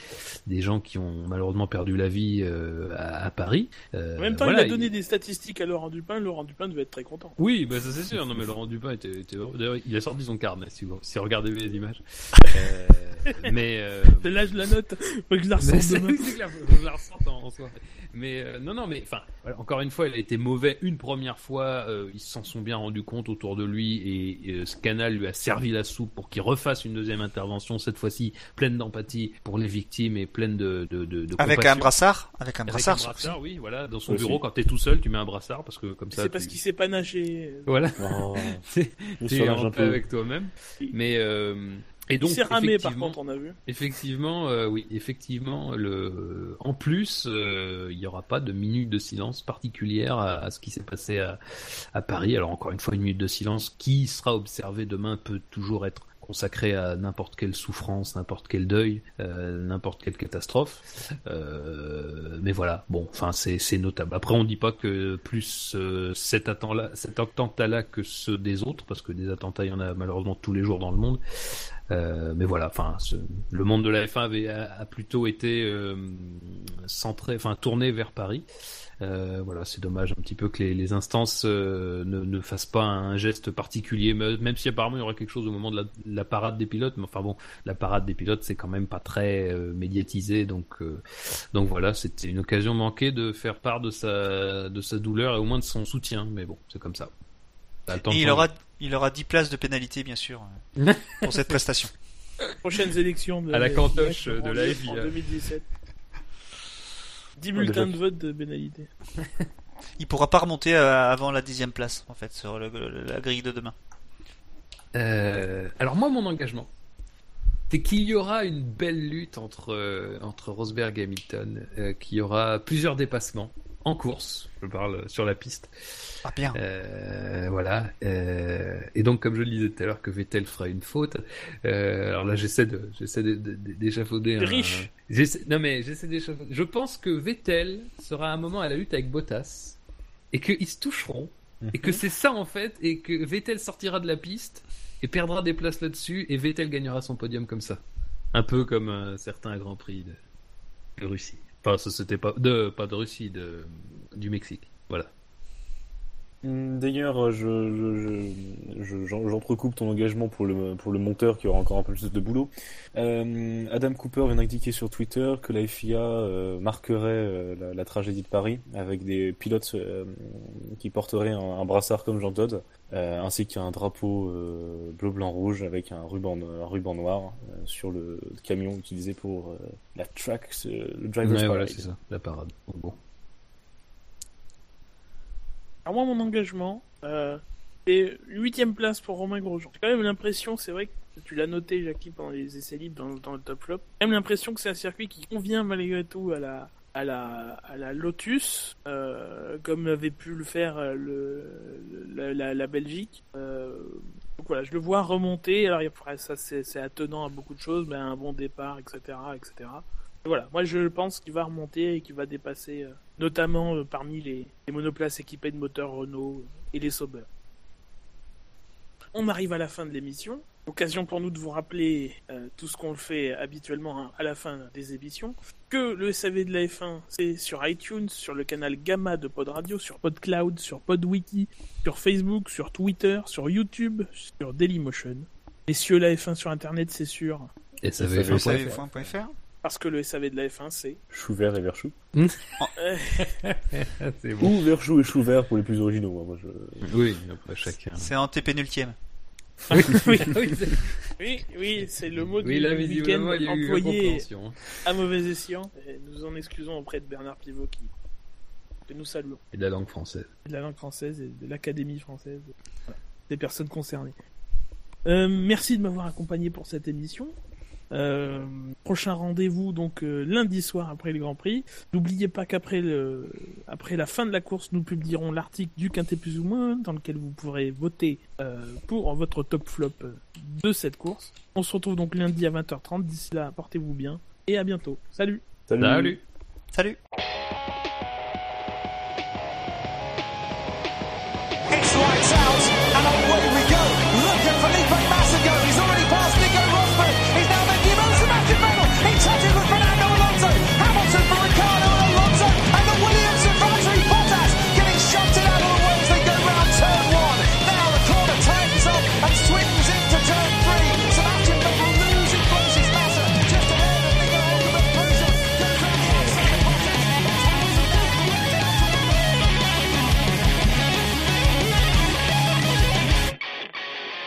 des gens qui ont malheureusement perdu la vie euh, à, à Paris. Euh, En même temps, voilà, il a donné des statistiques à Laurent Dupin. Laurent Dupin devait être très content. Oui, bah ça c'est sûr. Non mais Laurent Dupin était, était il a sorti son carnet si vous si vous regardez bien les images. Mais euh, C'est là, je la note. Faut que je la mais ressente demain. clair, faut que je la ressente en, en soirée. Mais euh, non, non, mais enfin, voilà, encore une fois, il a été mauvais une première fois. euh, ils s'en sont bien rendus compte autour de lui et euh, ce canal lui a servi la soupe pour qu'il refasse une deuxième intervention cette fois-ci pleine d'empathie pour les victimes et pleine de de, de, de Avec un brassard? Avec un Avec brassard, un surtout. brassard, oui, voilà, dans son Aussi. bureau quand t'es tout seul, tu mets un brassard parce que comme ça. C'est parce tu- qu'il sait pas nager. Voilà. Oh, T'es un paix peu. avec toi-même. Mais euh, Et donc, s'est ramé par contre, on a vu. Effectivement, euh, oui, effectivement, le... en plus, euh, il n'y aura pas de minute de silence particulière à, à ce qui s'est passé à, à Paris. Alors encore une fois, une minute de silence qui sera observée demain peut toujours être consacrée à n'importe quelle souffrance, n'importe quel deuil, euh, n'importe quelle catastrophe. Euh, mais voilà, bon, enfin c'est c'est notable. Après, on dit pas que plus euh, cet attentat-là, cet attentat-là que ceux des autres, parce que des attentats, il y en a malheureusement tous les jours dans le monde. Euh, mais voilà, enfin, le monde de la F1 avait a, a plutôt été euh, centré, enfin tourné vers Paris. Euh, voilà, c'est dommage un petit peu que les, les instances euh, ne, ne fassent pas un geste particulier, me- même si apparemment il y aurait quelque chose au moment de la, de la parade des pilotes. Mais enfin bon, la parade des pilotes c'est quand même pas très euh, médiatisé, donc donc voilà, c'était une occasion manquée de faire part de sa de sa douleur et au moins de son soutien. Mais bon, c'est comme ça. Et il aura, il aura 10 places de pénalité, bien sûr, euh, pour cette prestation. Prochaines élections de À la cantoche de de la en FIA. 2017. 10 Ah, bulletins de vote de pénalité. Il pourra pas remonter euh, avant la dixième place, en fait, sur le- le- la grille de demain. Euh, alors moi, mon engagement, c'est qu'il y aura une belle lutte entre, entre Rosberg et Hamilton, euh, qu'il y aura plusieurs dépassements en course, je parle sur la piste. Ah bien. Euh, voilà. Euh, et donc, comme je le disais tout à l'heure, que Vettel fera une faute. Euh, alors là, j'essaie de, j'essaie de- de- de- d'échafauder. Un- riche. non mais j'essaie d'échafauder. Je pense que Vettel sera à un moment à la lutte avec Bottas et qu'ils se toucheront et que c'est ça en fait et que Vettel sortira de la piste et perdra des places là-dessus et Vettel gagnera son podium comme ça. Un peu comme un certain Grand Prix de, de Russie. Enfin, c'était pas de pas de Russie, de du Mexique. Voilà. Hum, D'ailleurs, je, je, je- je- j'entrecoupe ton engagement pour le, pour le monteur qui aura encore un peu plus de boulot. Euh, Adam Cooper vient d'indiquer sur Twitter que la FIA euh, marquerait euh, la, la tragédie de Paris avec des pilotes euh, qui porteraient un, un brassard comme Jean euh, ainsi qu'un drapeau euh, bleu, blanc, rouge avec un ruban, un ruban noir euh, sur le camion utilisé pour euh, la track, euh, le driver's Ouais, voilà, c'est ça, la parade. Bon. Moi, mon engagement, euh, c'est huitième place pour Romain Grosjean. J'ai quand même l'impression, c'est vrai que tu l'as noté, Jackie, pendant les essais libres dans, le top flop. J'ai même l'impression que c'est un circuit qui convient malgré tout à la à la à la Lotus, euh, comme avait pu le faire euh, la, Belgique. Euh, donc voilà, je le vois remonter. Alors après, ça c'est attenant à beaucoup de choses, mais un bon départ, etc., etc. Et voilà, moi je pense qu'il va remonter et qu'il va dépasser, euh, notamment euh, parmi les, monoplaces équipées de moteurs Renault et les Sauber. On arrive à la fin de l'émission. Occasion pour nous de vous rappeler euh, tout ce qu'on fait habituellement hein, à la fin des émissions. Que le SAV de la F1, c'est sur iTunes, sur le canal Gamma de Pod Radio, sur PodCloud, sur PodWiki, sur Facebook, sur Twitter, sur YouTube, sur Dailymotion. Messieurs, la F1 sur Internet, c'est sûr. SAVF1.fr parce que le SAV de la F1, c'est... Chou vert et vert chou. Euh, c'est bon. Ou vert chou et chou vert pour les plus originaux. hein, Moi, je... Oui, après chacun. C'est en TP nultième. oui, oui, c'est- oui, oui, c'est le mot oui, du là, week-end employé à mauvais escient. Et nous en excusons auprès de Bernard Pivot qui que nous saluons. Et de la langue française. de la langue française et de l'Académie française, Voilà. des personnes concernées. Euh, merci de m'avoir accompagné pour cette émission. Euh, prochain rendez-vous donc euh, lundi soir après le Grand Prix. N'oubliez pas qu'après le après la fin de la course, nous publierons l'article du Quintet plus ou moins dans lequel vous pourrez voter euh, pour votre top flop de cette course. On se retrouve donc lundi à 20h30. D'ici là, portez-vous bien et à bientôt. Salut. Salut. Salut